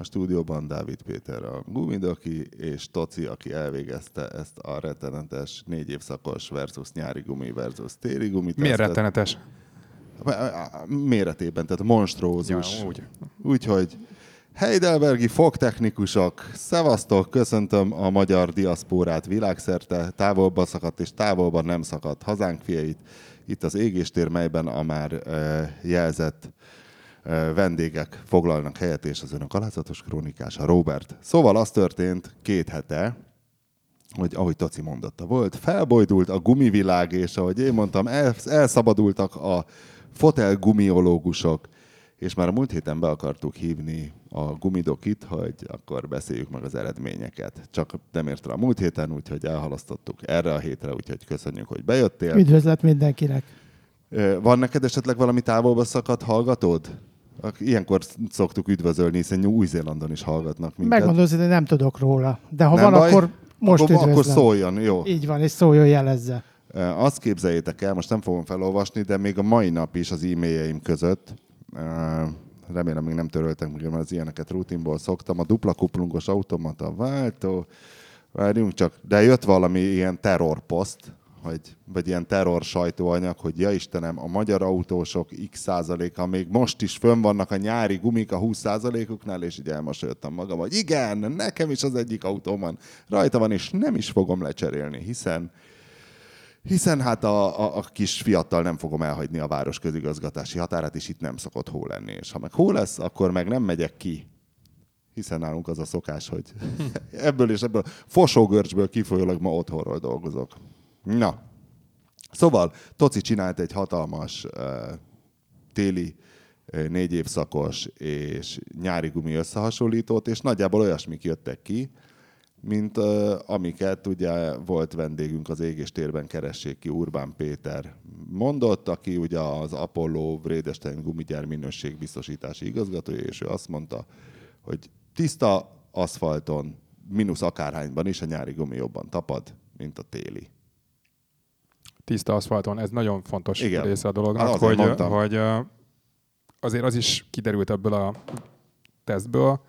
A stúdióban Dávid Péter a gumidoki, és Toci, aki elvégezte ezt a rettenetes négy évszakos versus nyári gumi versus téli gumi Miért rettenetes? Méretében, tehát monstrózus. Ja, úgy. Úgyhogy Heidelbergi fogtechnikusok, szevasztok, köszöntöm a magyar diaszpórát világszerte, távolban szakadt és távolban nem szakadt hazánk fiait. Itt az égéstér, melyben a már jelzett vendégek foglalnak helyet, és az önök alázatos krónikása Robert. Szóval az történt két hete, hogy ahogy Toci mondotta volt, felbojdult a gumivilág, és ahogy én mondtam, el, elszabadultak a fotelgumiológusok, és már a múlt héten be akartuk hívni a gumidokit, hogy akkor beszéljük meg az eredményeket. Csak nem ért rá a múlt héten, úgyhogy elhalasztottuk erre a hétre, úgyhogy köszönjük, hogy bejöttél. Üdvözlet mindenkinek. Van neked esetleg valami távolba szakadt hallgatód? Ilyenkor szoktuk üdvözölni, hiszen Új-Zélandon is hallgatnak minket. Megmondom, hogy nem tudok róla. De ha Nem van, baj. akkor most akkor, üdvözlöm. akkor szóljon, jó. Így van, és szóljon, jelezze. Ö, Azt képzeljétek el, most nem fogom felolvasni, de még a mai nap is az e-mailjeim között, ö, remélem még nem töröltek mert az ilyeneket rutinból szoktam, a dupla kuplungos automata váltó, várjunk csak, de jött valami ilyen terrorposzt, hogy, vagy ilyen terror sajtóanyag, hogy ja Istenem, a magyar autósok x százaléka még most is fönn vannak a nyári gumik a 20 százalékuknál, és így elmosolyodtam magam, hogy igen, nekem is az egyik autóman rajta van, és nem is fogom lecserélni, hiszen hiszen hát a, a, a kis fiattal nem fogom elhagyni a város közigazgatási határát, és itt nem szokott hó lenni. És ha meg hó lesz, akkor meg nem megyek ki. Hiszen nálunk az a szokás, hogy ebből és ebből fosógörcsből kifolyólag ma otthonról dolgozok. Na, szóval Toci csinált egy hatalmas uh, téli négy évszakos és nyári gumi összehasonlítót, és nagyjából olyasmik jöttek ki, mint uh, amiket ugye volt vendégünk az égéstérben keressék ki Urbán Péter mondott, aki ugye az Apollo Vredestein gumigyár minőségbiztosítási igazgatója, és ő azt mondta, hogy tiszta aszfalton, mínusz akárhányban is a nyári gumi jobban tapad, mint a téli. Tiszta aszfalton, ez nagyon fontos Igen. része a Hát dolognak, azért hogy, mondtam. hogy azért az is kiderült ebből a tesztből,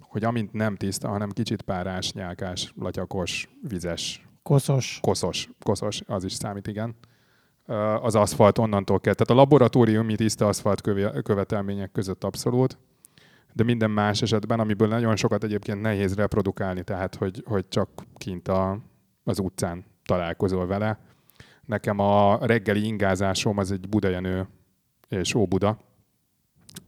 hogy amint nem tiszta, hanem kicsit párás, nyálkás, latyakos, vizes, Koszos. koszos, koszos, az is számít, igen. Az aszfalt onnantól kell. Tehát a laboratóriumi tiszta aszfalt köve- követelmények között abszolút, de minden más esetben, amiből nagyon sokat egyébként nehéz reprodukálni, tehát hogy, hogy csak kint a, az utcán találkozol vele. Nekem a reggeli ingázásom az egy Budajenő és Óbuda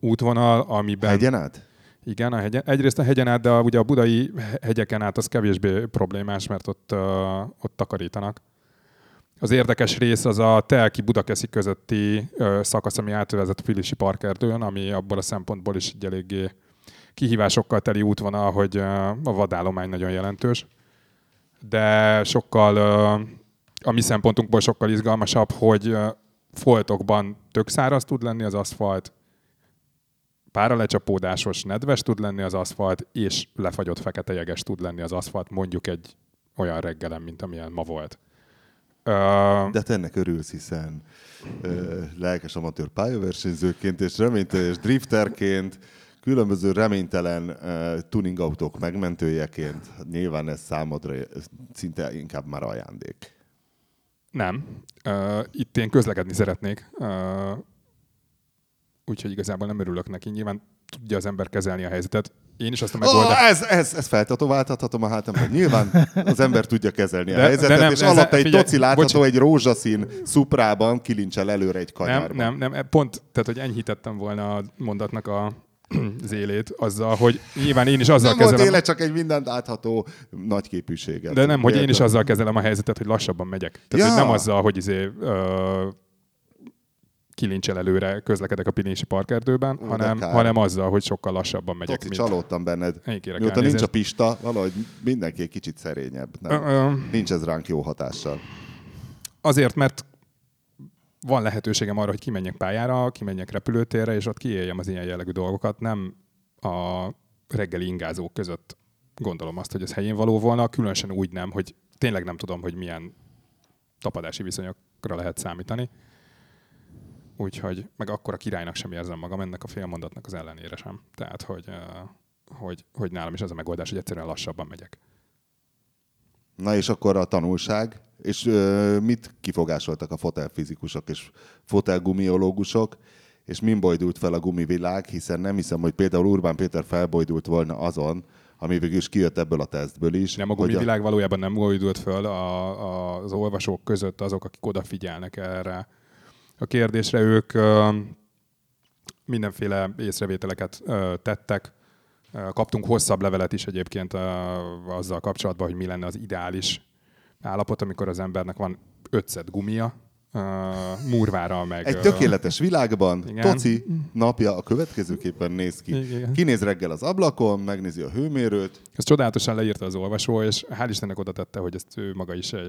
útvonal, amiben... Hegyen át? Igen, a hegyen. egyrészt a hegyen át, de a, ugye a budai hegyeken át az kevésbé problémás, mert ott, uh, ott takarítanak. Az érdekes rész az a Telki Budakeszi közötti uh, szakasz, ami átvezet a Filisi Parkerdőn, ami abból a szempontból is egy eléggé kihívásokkal teli útvonal, hogy uh, a vadállomány nagyon jelentős. De sokkal, uh, a mi szempontunkból sokkal izgalmasabb, hogy foltokban tök száraz tud lenni az aszfalt, páralecsapódásos, nedves tud lenni az aszfalt, és lefagyott fekete jeges tud lenni az aszfalt, mondjuk egy olyan reggelen, mint amilyen ma volt. Ö, De te ennek örülsz, hiszen ö, lelkes amatőr pályaversenyzőként és reményteljes drifterként, különböző reménytelen uh, tuning autók megmentőjeként, nyilván ez számodra szinte inkább már ajándék. Nem. Ö, itt én közlekedni szeretnék, Ö, úgyhogy igazából nem örülök neki. Nyilván tudja az ember kezelni a helyzetet. Én is azt a megoldást... Oh, ez, ez, ez feltetováltathatom a hátamra. Nyilván az ember tudja kezelni a De- helyzetet, de nem, és ez- alatta egy figyelj, toci látható bocs. egy rózsaszín szuprában kilincsel előre egy Nem, kanyarban. nem, nem, pont, tehát hogy enyhítettem volna a mondatnak a az élét azzal, hogy nyilván én is azzal Nem kezelem... éle, csak egy mindent átható nagy képűséget. De nem, hogy én is azzal kezelem a helyzetet, hogy lassabban megyek. Tehát, Ja. hogy nem azzal, hogy izé, ö, kilincsel előre közlekedek a Pilinsi parkerdőben, Ó, hanem, kár. hanem azzal, hogy sokkal lassabban megyek. Toci, csalódtam benned. Mióta nincs a pista, valahogy mindenki egy kicsit szerényebb. Nem? Ö, ö, Nincs ez ránk jó hatással. Azért, mert van lehetőségem arra, hogy kimenjek pályára, kimenjek repülőtérre, és ott kiéljem az ilyen jellegű dolgokat. Nem a reggeli ingázók között gondolom azt, hogy ez helyén való volna, különösen úgy nem, hogy tényleg nem tudom, hogy milyen tapadási viszonyokra lehet számítani. Úgyhogy meg akkor a királynak sem érzem magam ennek a félmondatnak az ellenére sem. Tehát, hogy hogy, hogy nálam is az a megoldás, hogy egyszerűen lassabban megyek. Na és akkor a tanulság, és ö, mit kifogásoltak a fotelfizikusok és fotelgumiológusok, és min bojdult fel a gumivilág, hiszen nem hiszem, hogy például Urbán Péter felbojdult volna azon, ami végül is kijött ebből a tesztből is. Nem a gumivilág valójában nem golyódult föl a, a, az olvasók között azok, akik odafigyelnek erre a kérdésre. Ők ö, mindenféle észrevételeket ö, tettek. Kaptunk hosszabb levelet is egyébként azzal kapcsolatban, hogy mi lenne az ideális állapot, amikor az embernek van ötszet gumia, ö, murvára meg... Egy tökéletes világban Igen. Toci napja a következőképpen néz ki. Igen. Kinéz reggel az ablakon, megnézi a hőmérőt, Ezt csodálatosan leírta az olvasó, és hál' Istennek oda tette, hogy ezt ő maga is egy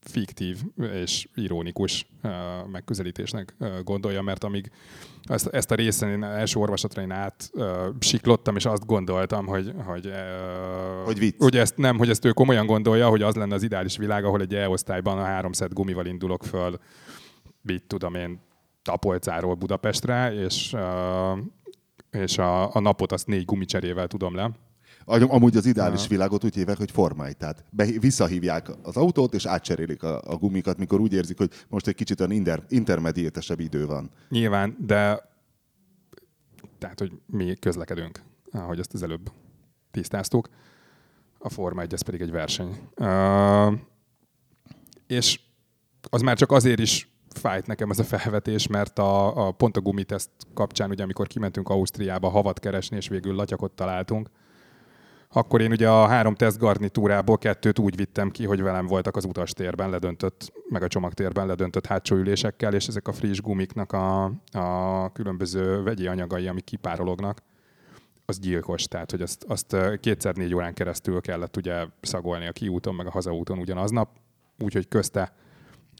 fiktív és ironikus megközelítésnek gondolja, mert amíg ezt, ezt a részen én első olvasatra én át ö, siklottam, és azt gondoltam, hogy, hogy, Hogy vicc. hogy ezt nem, hogy ezt ő komolyan gondolja, hogy az lenne az ideális világ, ahol egy E-osztályban a három szett gumival indulok föl, mit tudom én, Tapolcáról Budapestre, és, és a, a napot azt négy gumicserével tudom le. Am- Amúgy az ideális világot úgy hívják, hogy formáj. Tehát be, visszahívják az autót, és átcserélik a, a gumikat, mikor úgy érzik, hogy most egy kicsit olyan inter, intermediétesebb idő van. Nyilván, de tehát, hogy mi közlekedünk, ahogy ezt az előbb tisztáztuk. A Forma 1, ez pedig egy verseny. Uh, és az már csak azért is fájt nekem ez a felvetés, mert a, a pont a gumiteszt kapcsán, ugye amikor kimentünk Ausztriába havat keresni, és végül latyakot találtunk, akkor én ugye a három teszt garnitúrából kettőt úgy vittem ki, hogy velem voltak az utastérben ledöntött, meg a csomagtérben ledöntött hátsó ülésekkel, és ezek a friss gumiknak a, a különböző vegyi anyagai, amik kipárolognak, az gyilkos, tehát hogy azt, azt kétszer négy órán keresztül kellett ugye szagolni a kiúton, meg a hazaúton ugyanaznap, úgyhogy közte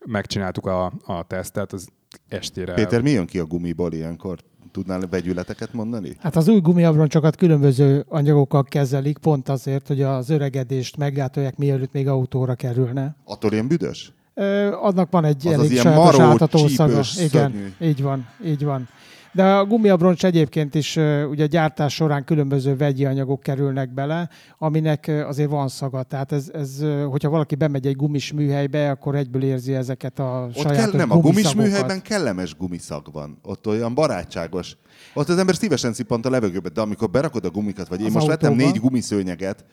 megcsináltuk a, a tesztet, az estére... Péter, mi jön ki a gumiból ilyenkor? Tudnál vegyületeket mondani? Hát az új gumiabroncsokat különböző anyagokkal kezelik, pont azért, hogy az öregedést meggátolják, mielőtt még autóra kerülne. Attól ilyen büdös? Ö, annak van egy Az az elég ilyen sajátos átható szaga. Igen, így van, így van. De a gumiabroncs egyébként is ugye a gyártás során különböző vegyi anyagok kerülnek bele, aminek azért van szaga. Tehát ez, ez, hogyha valaki bemegy egy gumis műhelybe, akkor egyből érzi ezeket a Ott sajátos kell, nem, a gumis műhelyben kellemes gumiszag van. Ott olyan barátságos. Ott az ember szívesen szippant a levegőbe, de amikor berakod a gumikat, vagy én Az most vettem autóba. négy gumiszőnyeget,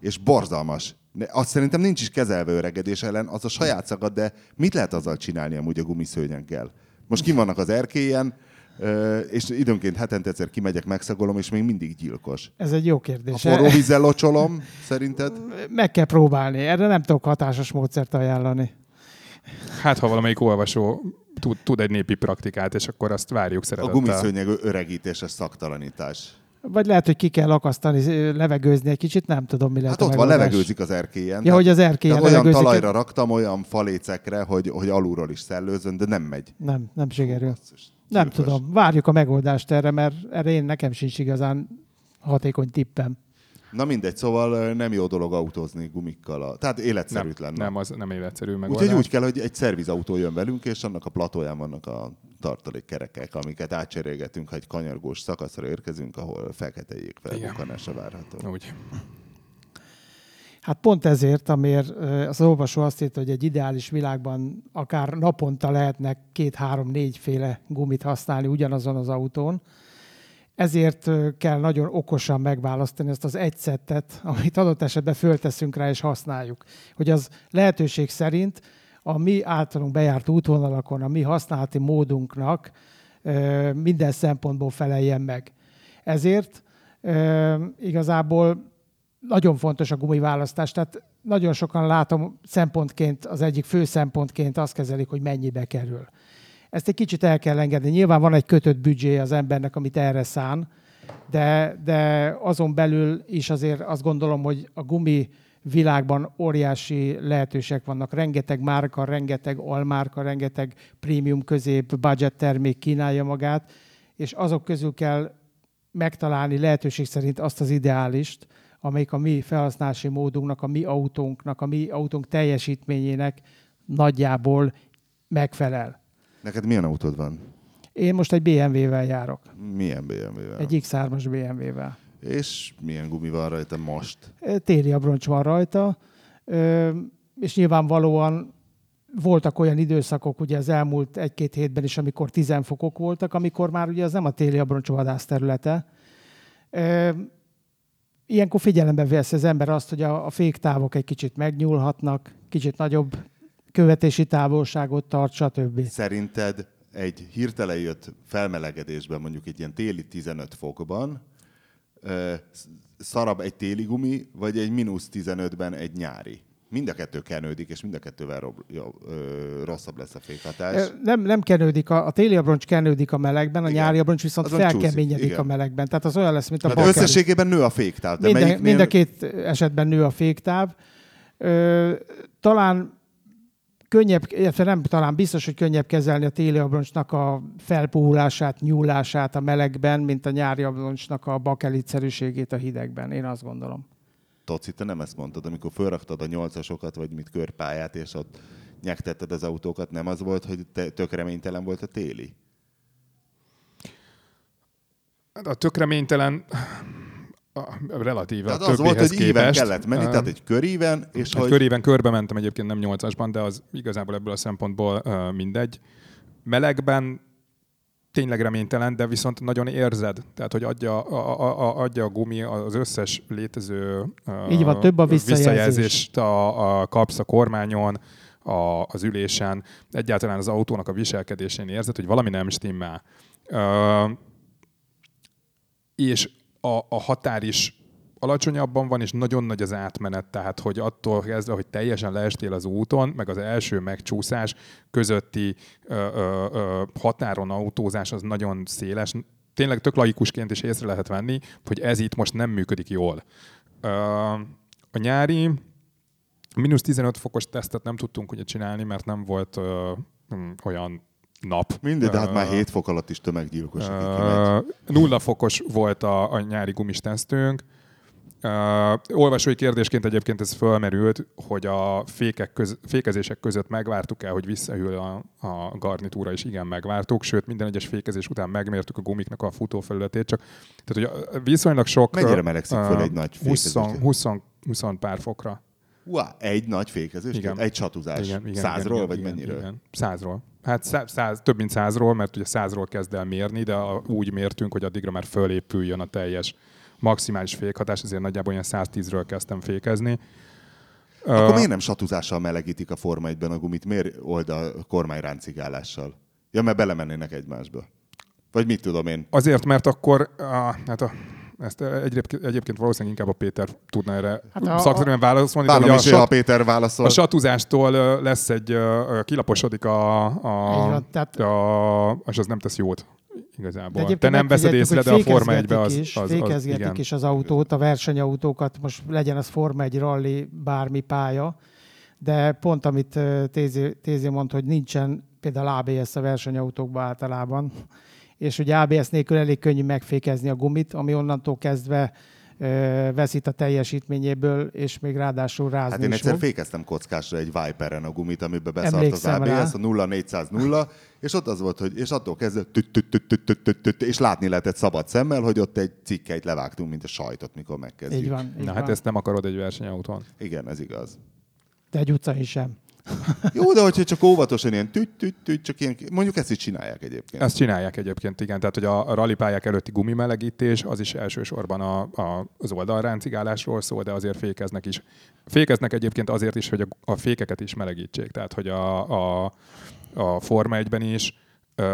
és borzalmas. De azt szerintem nincs is kezelve öregedés ellen, az a saját szagad, de mit lehet azzal csinálni amúgy a gumiszőnyeggel? Most kim vannak az erkélyen, és időnként hetente egyszer kimegyek, megszagolom, és még mindig gyilkos. Ez egy jó A kérdés. forró vízzel locsolom, szerinted? Meg kell próbálni. Erre nem tudok hatásos módszert ajánlani. Hát, ha valamelyik olvasó tud, tud egy népi praktikát, és akkor azt várjuk A szeretettel. gumiszőnyeg öregítéses szaktalanítás. Vagy lehet, hogy ki kell akasztani, levegőzni egy kicsit, nem tudom, mi lehet Hát a ott van, levegőzik az erkélyen. Ja, hogy az erkélyen olyan levegőzik. talajra raktam, olyan falécekre, hogy, hogy alulról is szellőzön, de nem megy. Nem, nem sikerül. Basszus, Nem gyilkos. tudom. Várjuk a megoldást erre, mert erre én nekem sincs igazán hatékony tippem. Na mindegy, szóval nem jó dolog autózni gumikkal. A... Tehát életszerűtlen. Nem, nem, az nem életszerű megoldás. Úgyhogy úgy kell, hogy egy szervizautó jön velünk, és annak a platóján vannak a tartalékkerekek, amiket átcserélgetünk, ha egy kanyargós szakaszra érkezünk, ahol fekete jég felbukkanása várható. Úgy. Hát pont ezért, amiért az olvasó azt írta, hogy egy ideális világban akár naponta lehetnek két-három-négy féle gumit használni ugyanazon az autón, ezért kell nagyon okosan megválasztani ezt az egy szettet, amit adott esetben fölteszünk rá és használjuk. Hogy az lehetőség szerint a mi általunk bejárt útvonalakon, a mi használati módunknak minden szempontból feleljen meg. Ezért igazából nagyon fontos a gumiválasztás, tehát nagyon sokan látom szempontként, az egyik fő szempontként azt kezelik, hogy mennyibe kerül. Ezt egy kicsit el kell engedni. Nyilván van egy kötött büdzsé az embernek, amit erre szán, de, de azon belül is azért azt gondolom, hogy a gumi világban óriási lehetőségek vannak. Rengeteg márka, rengeteg almárka, rengeteg prémium közép budget termék kínálja magát, és azok közül kell megtalálni lehetőség szerint azt az ideálist, amelyik a mi felhasználási módunknak, a mi autónknak, a mi autónk teljesítményének nagyjából megfelel. Neked milyen autód van? Én most egy BMW-vel járok. Milyen BMW-vel? Egy X3-as BMW-vel. És milyen gumi van rajta most? Téli abroncs van rajta, és nyilvánvalóan voltak olyan időszakok ugye az elmúlt egy-két hétben is, amikor 10 fokok voltak, amikor már ugye az nem a téli abroncs vadász területe. Ilyenkor figyelembe vesz az ember azt, hogy a, a féktávok egy kicsit megnyúlhatnak, kicsit nagyobb követési távolságot tart, stb. Szerinted egy hirtelen jött felmelegedésben, mondjuk egy ilyen téli 15 fokban, szarab egy téli gumi, vagy egy mínusz 15-ben egy nyári? Mind a kettő kenődik, és mind a kettővel rob, jó, ö, rosszabb lesz a fékhatás. Nem, nem kenődik, a, a téli abroncs kenődik a melegben, a igen. nyári abroncs viszont Azon felkeményedik csúszik, a melegben. Tehát az olyan lesz, mint a hát összességében nő a féktáv. De minden, mind a két esetben nő a féktáv. Ö, talán könnyebb, illetve nem talán biztos, hogy könnyebb kezelni a téli abroncsnak a felpuhulását, nyúlását a melegben, mint a nyári abroncsnak a bakelitszerűségét a hidegben. Én azt gondolom. Toci, te nem ezt mondtad, amikor felraktad a nyolcasokat, vagy mit körpályát, és ott nyektetted az autókat, nem az volt, hogy te, tök reménytelen volt a téli? Hát a tök reménytelen relatíve tehát az volt, hogy íven kellett menni, tehát egy köríven. És egy hogy... köríven körbe mentem egyébként nem nyolcasban, de az igazából ebből a szempontból mindegy. Melegben tényleg reménytelen, de viszont nagyon érzed. Tehát, hogy adja a, a, a, adja a gumi az összes létező Így van, több a visszajelzés. visszajelzést a, a kapsz a kormányon, a, az ülésen, egyáltalán az autónak a viselkedésén érzed, hogy valami nem stimmel. Uh, és a, a határ is alacsonyabban van, és nagyon nagy az átmenet, tehát hogy attól kezdve, hogy teljesen leestél az úton, meg az első megcsúszás közötti ö, ö, ö, határon autózás az nagyon széles. Tényleg tök laikusként is észre lehet venni, hogy ez itt most nem működik jól. Ö, a nyári mínusz 15 fokos tesztet nem tudtunk ugye csinálni, mert nem volt ö, olyan nap. Mindegy, de hát már 7 fok alatt is tömeggyilkos. Uh, nulla fokos volt a, a nyári gumis tesztünk. Uh, olvasói kérdésként egyébként ez fölmerült, hogy a fékek köz, fékezések között megvártuk-e, hogy visszahűl a, a garnitúra, és igen, megvártuk, sőt minden egyes fékezés után megmértük a gumiknak a futófelületét, csak tehát, hogy viszonylag sok... Mennyire melegszik uh, föl egy nagy fékezés? 20, 20, 20 pár fokra. Wow, egy nagy fékezés? Igen. Egy csatuzás? Igen, igen, Százról, igen, vagy igen, mennyiről? Igen. Százról. Hát száz, száz, több mint százról, mert ugye százról kezd el mérni, de úgy mértünk, hogy addigra már fölépüljön a teljes maximális fékhatás, ezért nagyjából ilyen 110-ről kezdtem fékezni. Akkor uh, miért nem satuzással melegítik a Forma 1 a gumit? Miért old a kormányráncigálással? Ja, mert belemennének egymásba. Vagy mit tudom én? Azért, mert akkor a, hát a ezt egyébként, egyébként valószínűleg inkább a Péter tudna erre hát szakszerűen válaszolni. Vállom is, a, a Péter válaszol. A satuzástól lesz egy, kilaposodik a, a, van, tehát... a, és az nem tesz jót igazából. Te nem veszed észre, de a Forma 1 az, is, az, az, igen. is az autót, a versenyautókat, most legyen az Forma 1 rally, bármi pálya, de pont amit Tézi, Tézi mond, hogy nincsen például ABS a versenyautókban általában, és ugye ABS nélkül elég könnyű megfékezni a gumit, ami onnantól kezdve veszít a teljesítményéből, és még ráadásul rázni Hát én egyszer fog. fékeztem kockásra egy Viperen a gumit, amiben beszart az ABS, a 0400 0, és ott az volt, hogy és attól kezdve és látni lehetett szabad szemmel, hogy ott egy cikkeit levágtunk, mint a sajtot, mikor megkezdjük. Így van, így Na hát ezt nem akarod egy versenyautón. Igen, ez igaz. De egy utcán sem. Jó, de hogyha csak óvatosan ilyen tüt, tüt, tüt, csak ilyen, mondjuk ezt is csinálják egyébként. Ezt csinálják egyébként, igen. Tehát, hogy a rallipályák előtti gumimelegítés, az is elsősorban a, a, az oldalráncigálásról szól, de azért fékeznek is. Fékeznek egyébként azért is, hogy a, a fékeket is melegítsék. Tehát, hogy a, a, a Forma 1-ben is,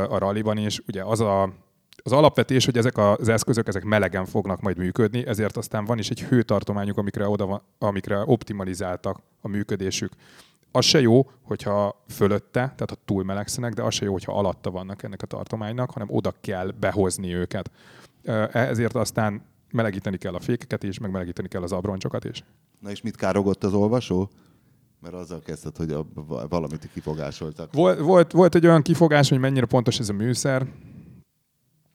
a ralliban is, ugye az a az alapvetés, hogy ezek az eszközök ezek melegen fognak majd működni, ezért aztán van is egy hőtartományuk, amikre, oda van, amikre optimalizáltak a működésük az se jó, hogyha fölötte, tehát ha túl melegszenek, de az se jó, hogyha alatta vannak ennek a tartománynak, hanem oda kell behozni őket. Ezért aztán melegíteni kell a fékeket is, meg melegíteni kell az abroncsokat is. Na és mit károgott az olvasó? Mert azzal kezdett, hogy a, valamit kifogásoltak. Volt, volt, volt egy olyan kifogás, hogy mennyire pontos ez a műszer.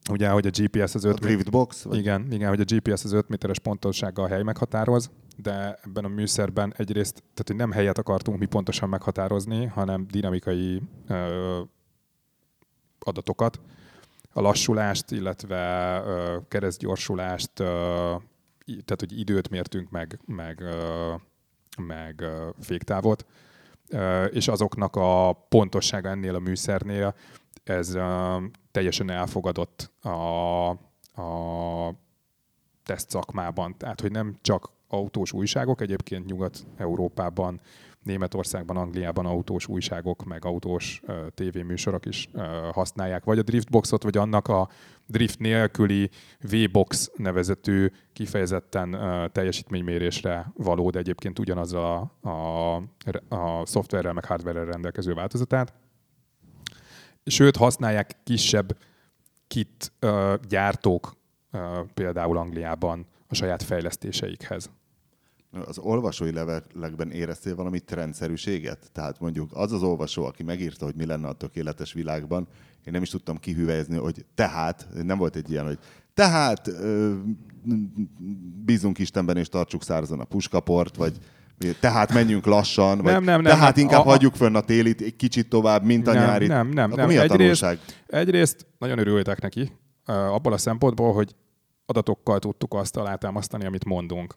Ugye, hogy a GPS az 5 A Drift Box? Vagy? Igen, igen, hogy a GPS az 5 méteres pontossággal hely meghatároz de ebben a műszerben egyrészt, tehát hogy nem helyet akartunk mi pontosan meghatározni, hanem dinamikai ö, adatokat, a lassulást, illetve ö, keresztgyorsulást, ö, tehát hogy időt mértünk meg, meg, ö, meg ö, féktávot, ö, és azoknak a pontossága ennél a műszernél, ez teljesen elfogadott a, a teszt szakmában. Tehát, hogy nem csak autós újságok, egyébként Nyugat-Európában, Németországban, Angliában autós újságok, meg autós uh, tévéműsorok is uh, használják, vagy a driftboxot, vagy annak a drift nélküli V-box nevezetű kifejezetten uh, teljesítménymérésre való, de egyébként ugyanaz a, a, a szoftverrel, meg hardverrel rendelkező változatát. Sőt, használják kisebb kit uh, gyártók uh, például Angliában a saját fejlesztéseikhez. Az olvasói levelekben éreztél valami trendszerűséget? Tehát mondjuk az az olvasó, aki megírta, hogy mi lenne a tökéletes világban, én nem is tudtam kihüvelyezni, hogy tehát, nem volt egy ilyen, hogy tehát bízunk Istenben és tartsuk szárazon a puskaport, vagy tehát menjünk lassan, vagy nem, nem, nem, tehát nem, inkább a, hagyjuk fönn a télit egy kicsit tovább, mint a nem, nyárit. Nem, nem, nem. mi a egyrészt, tanulság? Egyrészt nagyon örültek neki, abból a szempontból, hogy adatokkal tudtuk azt alátámasztani, amit mondunk.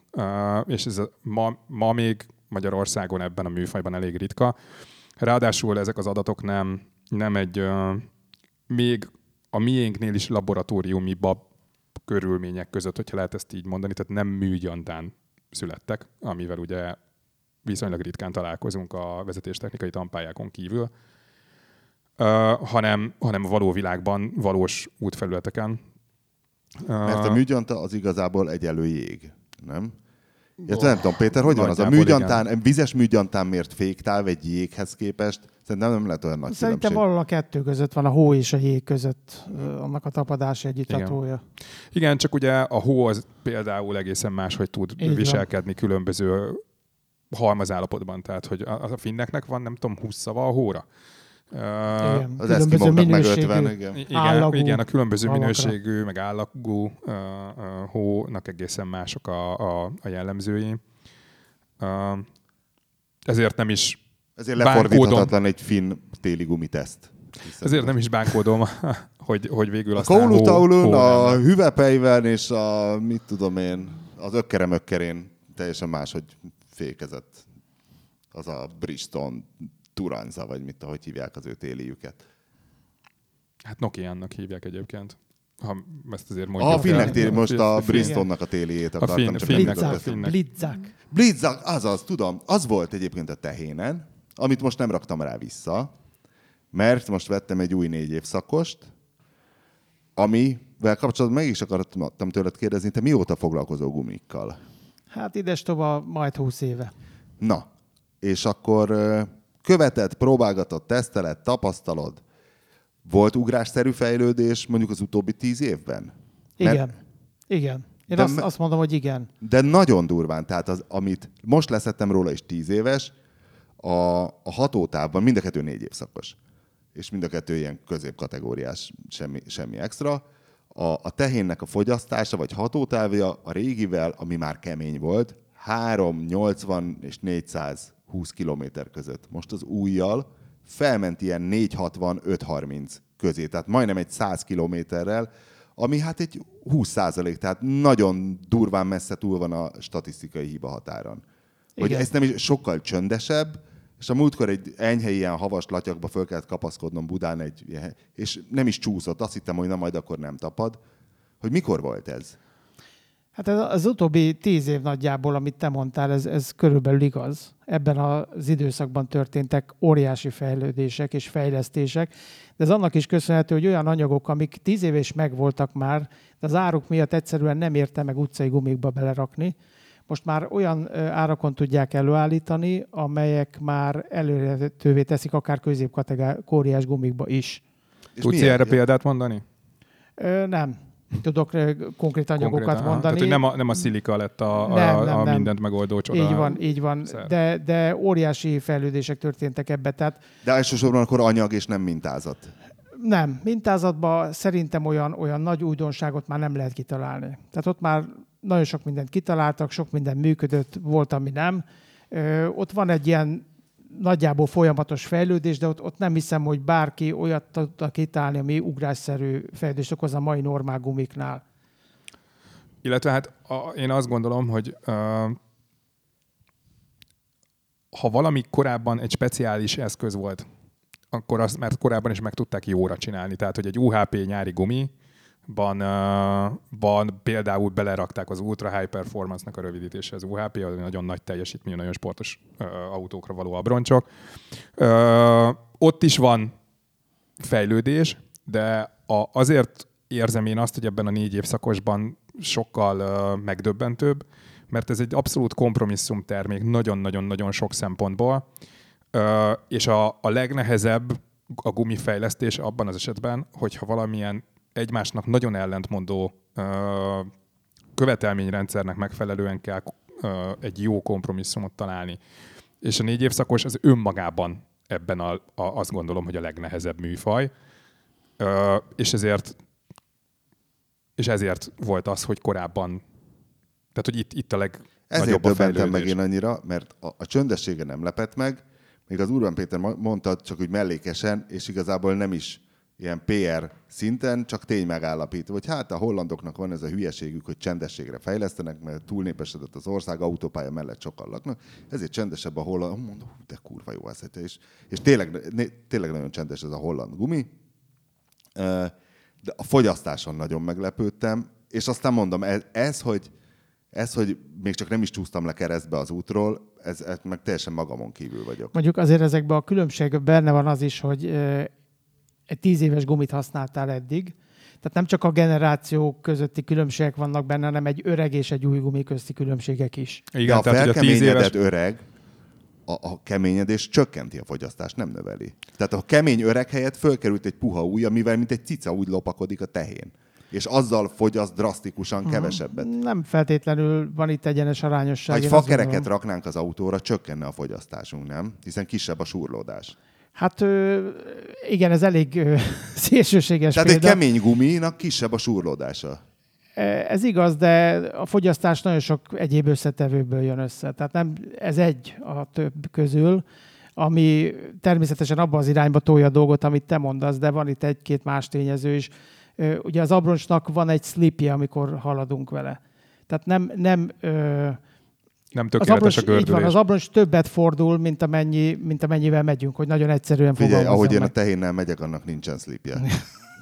És ez ma, ma még Magyarországon ebben a műfajban elég ritka. Ráadásul ezek az adatok nem, nem egy, még a miénknél is laboratóriumi bab körülmények között, hogyha lehet ezt így mondani, tehát nem műgyantán születtek, amivel ugye viszonylag ritkán találkozunk a vezetéstechnikai tanpályákon kívül, hanem, hanem a való világban, valós útfelületeken, mert a műgyanta az igazából egyenlő jég, nem? Illetve nem tudom, Péter, hogy van az a műgyantán, igen. vizes műgyantán mért féktáv egy jéghez képest? Szerintem nem lehet olyan nagy Szerintem valahol a kettő között van, a hó és a jég között annak a tapadás együttatója. Igen. igen, csak ugye a hó az például egészen más, hogy tud Így viselkedni van. különböző halmazállapotban. Tehát, hogy a, a finneknek van, nem tudom, 20 szava a hóra. Igen, az eszkimoknak meg 50, igen. Igen, igen, a különböző halakra. minőségű, meg állagú uh, uh, hónak egészen mások a, a, a jellemzői. Uh, ezért nem is ezért lefordíthatatlan egy finn téli gumiteszt. Ezért nem is bánkódom, hogy, hogy végül a aztán hó, hó a hüvepeiben és a, mit tudom én, az ökkeremökkerén teljesen máshogy fékezett. Az a Bridgestone Turanza, vagy mit, ahogy hívják az ő téliüket. Hát Nokia-nak hívják egyébként. Ha ezt azért mondjuk. A finnek téli, most a Bristonnak a téliét akartam. A fin, csak finnek, Blitzak. finnek. Blitzak. Blitzak, azaz, tudom. Az volt egyébként a tehénen, amit most nem raktam rá vissza, mert most vettem egy új négy évszakost, amivel kapcsolatban meg is akartam tőled kérdezni, te mióta foglalkozol gumikkal? Hát ides tovább majd húsz éve. Na, és akkor követed, próbálgatod, teszteled, tapasztalod. Volt ugrásszerű fejlődés mondjuk az utóbbi tíz évben? Igen. Mert... Igen. Én de azt, azt mondom, hogy igen. De nagyon durván. Tehát az, amit most leszettem róla is tíz éves, a, a hatótávban mind a kettő négy évszakos. És mind a kettő ilyen középkategóriás, semmi, semmi extra. A, a tehénnek a fogyasztása, vagy hatótávja a régivel, ami már kemény volt, 3, 80 és 400 20 km között. Most az újjal felment ilyen 460-530 közé, tehát majdnem egy 100 kilométerrel, ami hát egy 20 százalék, tehát nagyon durván messze túl van a statisztikai hiba határon. Hogy ez nem is sokkal csöndesebb, és a múltkor egy enyhe ilyen havas latyakba föl kellett kapaszkodnom Budán, egy, és nem is csúszott. Azt hittem, hogy na majd akkor nem tapad. Hogy mikor volt ez? Hát ez az utóbbi tíz év nagyjából, amit te mondtál, ez, ez körülbelül igaz. Ebben az időszakban történtek óriási fejlődések és fejlesztések, de ez annak is köszönhető, hogy olyan anyagok, amik tíz év is megvoltak már, de az áruk miatt egyszerűen nem érte meg utcai gumikba belerakni, most már olyan árakon tudják előállítani, amelyek már előretővé teszik akár középkategóriás gumikba is. Tudsz erre példát mondani? Ö, nem tudok konkrét anyagokat Konkrétan, mondani. Tehát, hogy nem a, nem a szilika lett a, nem, a, nem, a mindent nem. megoldó csoda. Így van, így van. De, de óriási fejlődések történtek ebbe. Tehát, de elsősorban akkor anyag és nem mintázat. Nem, mintázatban szerintem olyan, olyan nagy újdonságot már nem lehet kitalálni. Tehát ott már nagyon sok mindent kitaláltak, sok minden működött, volt, ami nem. Ö, ott van egy ilyen nagyjából folyamatos fejlődés, de ott, ott nem hiszem, hogy bárki olyat tudta kitálni, ami ugrásszerű fejlődést okoz a mai normál gumiknál. Illetve hát a, én azt gondolom, hogy uh, ha valami korábban egy speciális eszköz volt, akkor azt, mert korábban is meg tudták jóra csinálni. Tehát, hogy egy UHP nyári gumi, Ban, ban például belerakták az Ultra High Performance-nak a rövidítése, az UHP, az nagyon nagy teljesítményű, nagyon sportos autókra való abroncsok. Ott is van fejlődés, de azért érzem én azt, hogy ebben a négy évszakosban sokkal megdöbbentőbb, mert ez egy abszolút kompromisszum termék nagyon-nagyon-nagyon sok szempontból, és a, a legnehezebb a gumifejlesztés abban az esetben, hogyha valamilyen egymásnak nagyon ellentmondó követelményrendszernek megfelelően kell egy jó kompromisszumot találni. És a négy évszakos az önmagában ebben a, a, azt gondolom, hogy a legnehezebb műfaj, uh, és ezért és ezért volt az, hogy korábban, tehát hogy itt, itt a legnagyobb Ezért döbbentem meg én annyira, mert a, a csöndessége nem lepett meg, még az Urban Péter mondta, csak úgy mellékesen, és igazából nem is ilyen PR szinten, csak tény megállapítva, hogy hát a hollandoknak van ez a hülyeségük, hogy csendességre fejlesztenek, mert túlnépesedett az ország, autópálya mellett sokan laknak, ezért csendesebb a holland, mondom, de kurva jó ez, és, és tényleg, tényleg nagyon csendes ez a holland gumi, de a fogyasztáson nagyon meglepődtem, és aztán mondom, ez, ez hogy, ez, hogy még csak nem is csúsztam le keresztbe az útról, ez, ez meg teljesen magamon kívül vagyok. Mondjuk azért ezekben a különbségben benne van az is, hogy egy tíz éves gumit használtál eddig, tehát nem csak a generációk közötti különbségek vannak benne, hanem egy öreg és egy új gumi közti különbségek is. Igen, De a felkeményedett éves... öreg, a, a keményedés csökkenti a fogyasztást, nem növeli. Tehát a kemény öreg helyett fölkerült egy puha új, amivel mint egy cica úgy lopakodik a tehén. És azzal fogyaszt drasztikusan uh-huh. kevesebbet. Nem feltétlenül van itt egyenes arányosság. Ha egy fakereket raknánk az autóra, csökkenne a fogyasztásunk, nem? Hiszen kisebb a súrlódás. Hát igen, ez elég szélsőséges Tehát példa. egy kemény guminak kisebb a súrlódása. Ez igaz, de a fogyasztás nagyon sok egyéb összetevőből jön össze. Tehát nem, ez egy a több közül, ami természetesen abba az irányba tolja a dolgot, amit te mondasz, de van itt egy-két más tényező is. Ugye az abroncsnak van egy slipje, amikor haladunk vele. Tehát nem, nem nem tökéletes az abroncs, a gördülés. Így van, az abroncs többet fordul, mint, amennyi, mint amennyivel megyünk, hogy nagyon egyszerűen Figyelj, ahogy én a tehénnel megyek, annak nincsen slipje.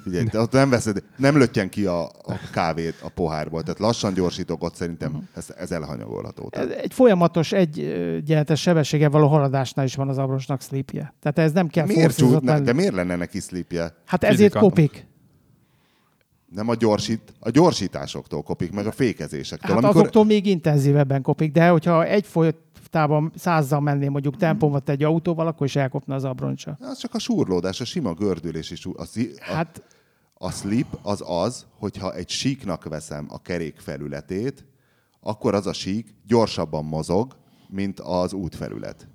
Figyelj, te ott nem veszed, nem löttyen ki a, a kávét a pohárból, tehát lassan gyorsítok, ott szerintem uh-huh. ez, ez elhanyagolható. Tehát. Egy folyamatos, egyenletes sebességgel való haladásnál is van az abroncsnak slipje. Tehát ez nem kell miért csúd, ne, De miért lenne neki slipje? Hát Fizika. ezért kopik. Nem a, gyorsít, a gyorsításoktól kopik, meg a fékezésektől. Hát amikor... azoktól még intenzívebben kopik, de hogyha egy folytában százzal menném mondjuk tempómat egy autóval, akkor is elkopna az abroncsa. Az csak a súrlódás, a sima gördülés is. A, a, hát... a slip az az, hogyha egy síknak veszem a kerék felületét, akkor az a sík gyorsabban mozog, mint az útfelület.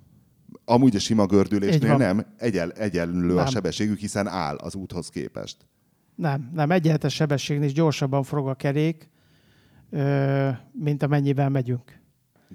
Amúgy a sima gördülésnél nem, egyel, egyenlő nem. a sebességük, hiszen áll az úthoz képest. Nem, nem. Egyenletes sebességnél is gyorsabban forog a kerék, mint amennyivel megyünk.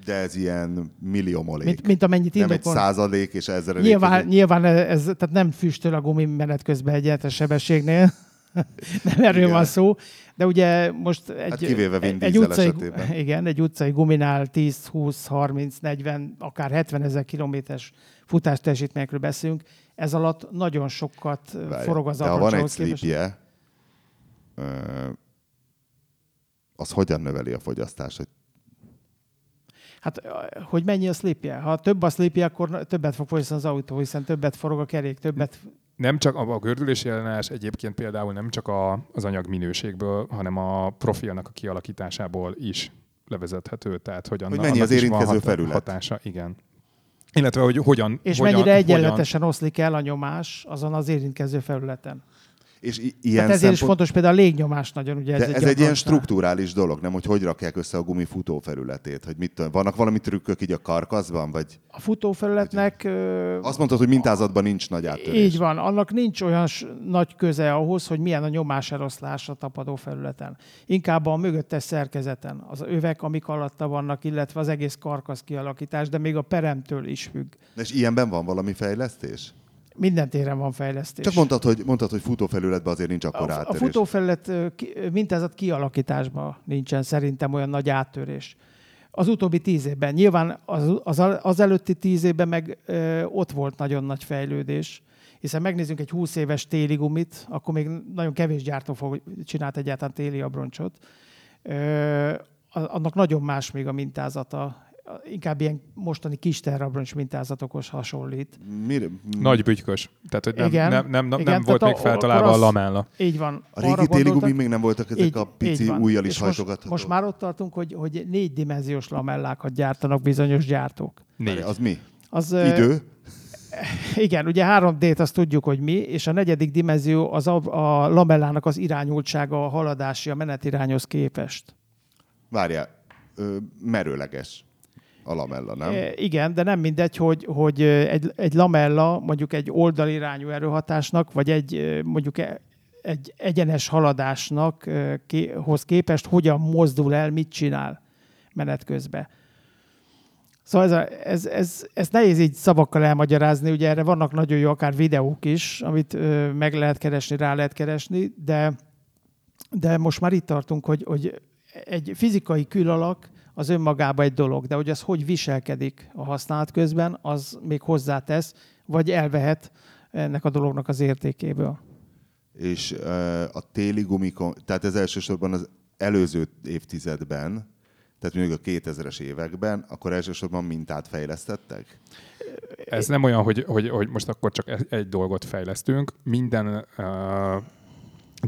De ez ilyen milliomolék. Mint, mint amennyit Nem egy százalék és ezer Nyilván, nyilván ez, tehát nem füstöl a gumi menet közben egyenletes sebességnél. nem erről igen. van szó. De ugye most egy, hát kivéve Vin egy utcai, esetében. igen, egy utcai guminál 10, 20, 30, 40, akár 70 ezer kilométeres futás teljesítményekről beszélünk. Ez alatt nagyon sokat Várj, forog az De ha van egy slipje, az hogyan növeli a fogyasztást? Hogy... Hát, hogy mennyi a slipje? Ha több a slipje, akkor többet fog fogyasztani az autó, hiszen többet forog a kerék, többet... Nem csak a, a gördülési ellenállás egyébként például nem csak a, az anyag minőségből, hanem a profilnak a kialakításából is levezethető. Tehát, hogy, annak, hogy mennyi az érintkező hat, felület. Hatása, igen. Illetve, hogy hogyan... És hogyan, mennyire egyenletesen hogyan... oszlik el a nyomás azon az érintkező felületen. És i- ilyen Tehát ezért is szempont... fontos például a légnyomás nagyon, ugye ez, De ez egy ilyen struktúrális dolog, nem? Hogy hogy rakják össze a gumi futófelületét? Hogy mit, tudom, vannak valami trükkök így a karkaszban? Vagy A futófelületnek ö, azt mondtad, hogy mintázatban nincs nagy áttörés. Így van, annak nincs olyan nagy köze ahhoz, hogy milyen a nyomáseloszlás a tapadó felületen. Inkább a mögöttes szerkezeten, az övek, amik alatta vannak, illetve az egész karkasz kialakítás, de még a peremtől is függ. És ilyenben van valami fejlesztés? Minden téren van fejlesztés. Csak mondtad, hogy, mondtad, hogy futófelületben azért nincs akkor a, a áttörés. futófelület ö, ki- ö, mintázat kialakításban nincsen szerintem olyan nagy áttörés. Az utóbbi tíz évben. Nyilván az, az, az előtti tíz évben meg ö, ott volt nagyon nagy fejlődés, hiszen megnézzünk egy 20 éves téli gumit, akkor még nagyon kevés gyártó fog csinált egyáltalán téli abroncsot. Ö, a- annak nagyon más még a mintázata. Inkább ilyen mostani kis terrabroncs mintázatokhoz hasonlít. Mire, Nagy bütykös. Tehát, hogy nem, Igen, nem, nem, nem, igen, nem volt még a- feltalálva a lamella. Így van. a régi Arra téli gondoltak- gumik még nem voltak ezek a pici van. ujjal is most, most már ott tartunk, hogy, hogy négy dimenziós lamellákat gyártanak bizonyos gyártók. Négy. Az mi? Az, Idő? Igen, ugye 3D-t azt tudjuk, hogy mi, és a negyedik dimenzió az a, a lamellának az irányultsága, a haladási, a menetirányhoz képest. Várjál, ö, merőleges a lamella, nem? Igen, de nem mindegy, hogy, hogy egy, egy lamella mondjuk egy oldalirányú erőhatásnak, vagy egy mondjuk e- egy egyenes haladásnak hoz képest hogyan mozdul el, mit csinál menet közben. Szóval ez, a, ez, ez, ez nehéz így szavakkal elmagyarázni, ugye erre vannak nagyon jó akár videók is, amit ö, meg lehet keresni, rá lehet keresni, de, de most már itt tartunk, hogy, hogy egy fizikai külalak az önmagában egy dolog, de hogy az hogy viselkedik a használat közben, az még hozzátesz, vagy elvehet ennek a dolognak az értékéből. És a téli gumikon, tehát ez elsősorban az előző évtizedben, tehát mondjuk a 2000-es években, akkor elsősorban mintát fejlesztettek? Ez nem olyan, hogy, hogy, hogy most akkor csak egy- egy dolgot fejlesztünk. Minden uh,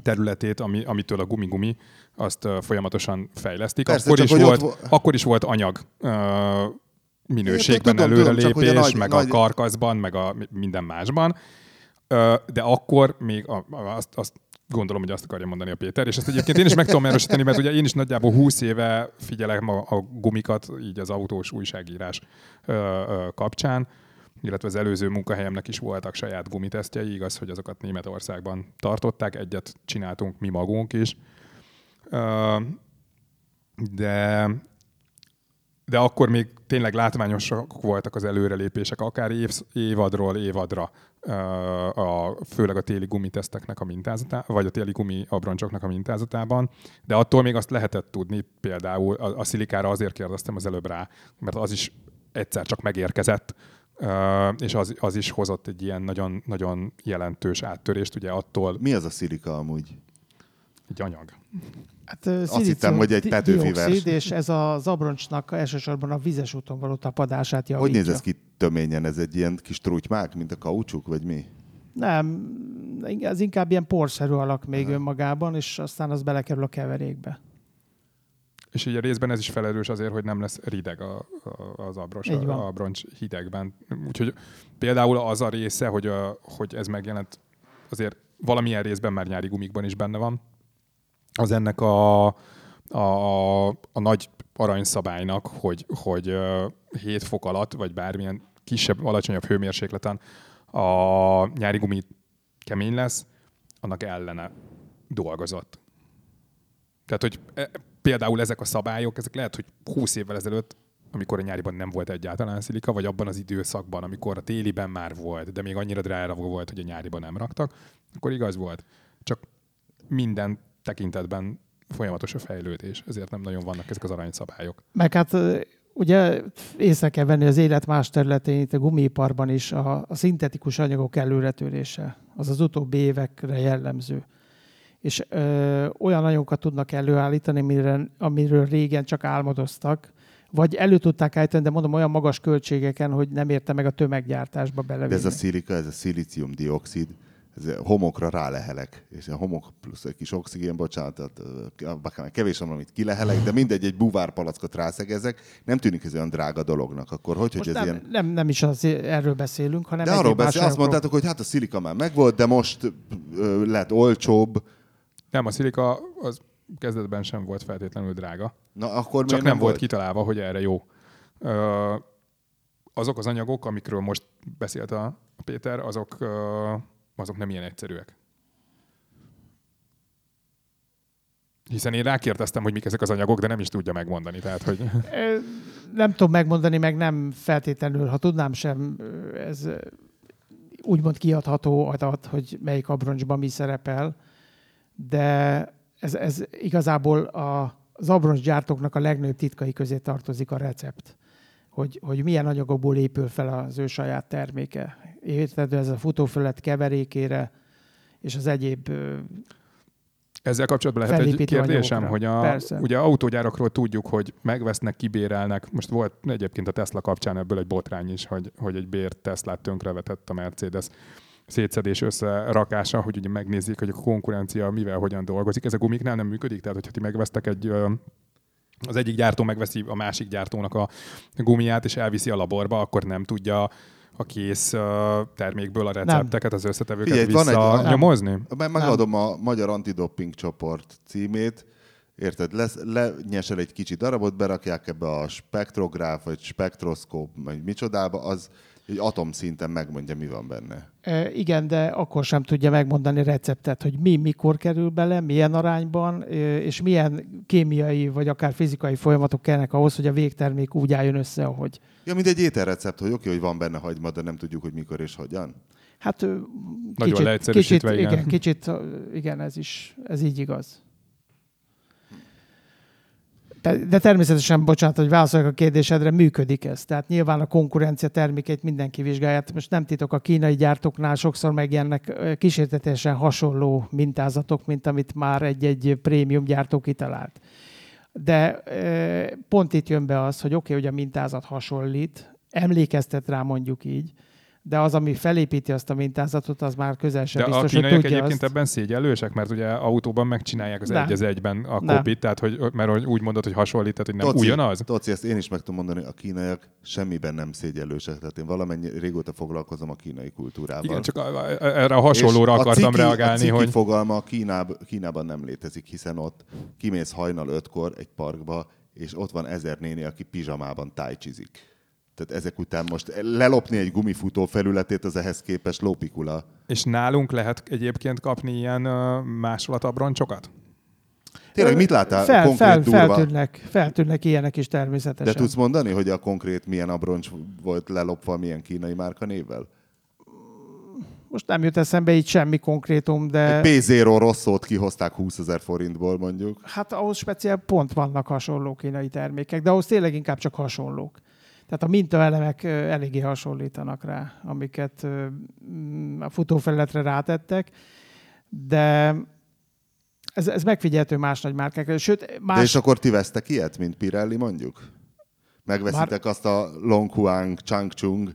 területét, ami, amitől a gumi-gumi, azt folyamatosan fejlesztik. Persze, akkor, csak is volt, ott akkor is volt anyag minőségben Tudom, tudom, előrelépés, hogy a nagy- meg nagy- a karkaszban, meg a mi- minden másban. De akkor még a, a, azt, azt gondolom, hogy azt akarja mondani a Péter, és ezt egyébként én is meg tudom erősíteni, mert ugye én is nagyjából 20 éve figyelek ma a gumikat, így az autós újságírás kapcsán, illetve az előző munkahelyemnek is voltak saját gumitesztjei, igaz, hogy azokat Németországban tartották, egyet csináltunk mi magunk is. De de akkor még tényleg látványosak voltak az előrelépések, akár év, évadról évadra, a, főleg a téli gumiteszteknek a mintázatában, vagy a téli gumi abroncsoknak a mintázatában, de attól még azt lehetett tudni, például a, a szilikára azért kérdeztem az előbb rá, mert az is egyszer csak megérkezett, és az, az is hozott egy ilyen nagyon, nagyon jelentős áttörést, ugye attól Mi az a szilika amúgy? egy anyag. Hát, ö, hittem, szilícium hogy egy di- Petőfi vers. dioxid, és ez az abroncsnak elsősorban a vizes úton való tapadását javítja. Hogy néz ez ki töményen? Ez egy ilyen kis trutymák, mint a kaucsuk, vagy mi? Nem, ez inkább ilyen porszerű alak még önmagában, és aztán az belekerül a keverékbe. És így a részben ez is felelős azért, hogy nem lesz rideg a, a, az abros, van. a abroncs hidegben. Úgyhogy például az a része, hogy, a, hogy ez megjelent, azért valamilyen részben már nyári gumikban is benne van, az ennek a, a, a nagy aranyszabálynak, hogy, hogy ö, 7 fok alatt, vagy bármilyen kisebb, alacsonyabb hőmérsékleten a nyári gumi kemény lesz, annak ellene dolgozott. Tehát, hogy e, például ezek a szabályok, ezek lehet, hogy 20 évvel ezelőtt, amikor a nyáriban nem volt egyáltalán szilika, vagy abban az időszakban, amikor a téliben már volt, de még annyira drága volt, hogy a nyáriban nem raktak, akkor igaz volt. Csak minden tekintetben folyamatos a fejlődés, ezért nem nagyon vannak ezek az aranyszabályok. Meg hát ugye észre kell venni az élet más területén, itt a gumiiparban is a, a szintetikus anyagok előretörése. Az az utóbbi évekre jellemző. És ö, olyan anyagokat tudnak előállítani, amire, amiről régen csak álmodoztak, vagy elő tudták állítani, de mondom olyan magas költségeken, hogy nem érte meg a tömeggyártásba De belevinni. ez a szilika, ez a szilícium-dioxid, ez homokra rálehelek, és a homok plusz egy kis oxigén, bocsánat, tehát kevés van, amit kilehelek, de mindegy, egy buvárpalackot rászegezek, nem tűnik ez olyan drága dolognak, akkor hogy, hogy Most ez nem, ilyen... nem, nem is az, erről beszélünk, hanem De arról beszél, azt mondtátok, hogy hát a szilika már megvolt, de most ö, lett olcsóbb, Nem, a szilika az kezdetben sem volt feltétlenül drága. na akkor Csak nem volt kitalálva, hogy erre jó. Ö, azok az anyagok, amikről most beszélt a Péter, azok, ö, azok nem ilyen egyszerűek. Hiszen én rákérdeztem, hogy mik ezek az anyagok, de nem is tudja megmondani. Tehát, hogy Nem tudom megmondani, meg nem feltétlenül, ha tudnám sem, ez úgymond kiadható adat, hogy melyik abroncsban mi szerepel, de ez, ez igazából a, az abroncsgyártóknak a legnagyobb titkai közé tartozik a recept, hogy, hogy milyen anyagokból épül fel az ő saját terméke. Érted, ez a futófelület keverékére, és az egyéb ezzel kapcsolatban lehet egy kérdésem, anyagokra. hogy a, Persze. ugye autógyárakról tudjuk, hogy megvesznek, kibérelnek. Most volt egyébként a Tesla kapcsán ebből egy botrány is, hogy, hogy egy bért Teslát tönkrevetett a Mercedes szétszedés összerakása, hogy ugye megnézzék, hogy a konkurencia mivel, hogyan dolgozik. Ez a gumiknál nem működik, tehát hogyha ti megvesztek egy az egyik gyártó megveszi a másik gyártónak a gumiát, és elviszi a laborba, akkor nem tudja a kész termékből a recepteket, az összetevőket Figyelj, van egy- visszanyomozni? Meg megadom a Magyar Antidoping csoport címét, érted, lesz, lenyesel egy kicsi darabot, berakják ebbe a spektrográf, vagy spektroszkóp, vagy micsodába, az egy atomszinten megmondja, mi van benne. E, Igen, de akkor sem tudja megmondani receptet, hogy mi mikor kerül bele, milyen arányban, és milyen kémiai vagy akár fizikai folyamatok kellnek ahhoz, hogy a végtermék úgy álljon össze, ahogy. Ja, mint egy ételrecept, hogy oké, hogy van benne hagyma, de nem tudjuk, hogy mikor és hogyan. Hát Nagyon kicsit, kicsit, igen. igen. Kicsit, igen, ez is, ez így igaz. De, természetesen, bocsánat, hogy válaszoljak a kérdésedre, működik ez. Tehát nyilván a konkurencia termékeit mindenki vizsgálja. Most nem titok, a kínai gyártóknál sokszor megjelennek ö, kísérletesen hasonló mintázatok, mint amit már egy-egy prémium gyártó kitalált. De pont itt jön be az, hogy oké, okay, hogy a mintázat hasonlít, emlékeztet rá mondjuk így, de az, ami felépíti azt a mintázatot, az már közel sem De a biztos, hogy kínaiak tudja egyébként azt. ebben szégyellősek, mert ugye autóban megcsinálják az Nem. egy az egyben a Nem. kopit, tehát hogy, mert hogy úgy mondod, hogy hasonlít, tehát hogy nem Toci, ugyanaz? Toci, ezt én is meg tudom mondani, a kínaiak semmiben nem szégyellősek. Tehát én valamennyi régóta foglalkozom a kínai kultúrával. Igen, csak a, a, erre a hasonlóra És akartam a ciki, reagálni, a ciki hogy fogalma a Kínáb, Kínában nem létezik, hiszen ott kimész hajnal ötkor egy parkba, és ott van ezer néni, aki pizsamában tájcsizik. Tehát ezek után most lelopni egy gumifutó felületét, az ehhez képest lópikula. és nálunk lehet egyébként kapni ilyen uh, másolatabrancsokat? Tényleg mit láttál fel, konkrét fel, durva? feltűnnek, feltűnnek ilyenek is természetesen. De tudsz mondani, hogy a konkrét milyen abroncs volt lelopva milyen kínai márka névvel? Most nem jut eszembe így semmi konkrétum, de Egy P0 rosszót kihozták 20 ezer forintból mondjuk. hát ahhoz speciál pont vannak hasonló kínai termékek, de ahhoz tényleg inkább csak hasonlók. Tehát a mintaelemek eléggé hasonlítanak rá, amiket mm, a futófelületre rátettek, de ez, ez megfigyelhető más nagy márkákra. Sőt, De más... és akkor ti vesztek ilyet, mint Pirelli mondjuk? Megveszitek azt a Longhuang Changchung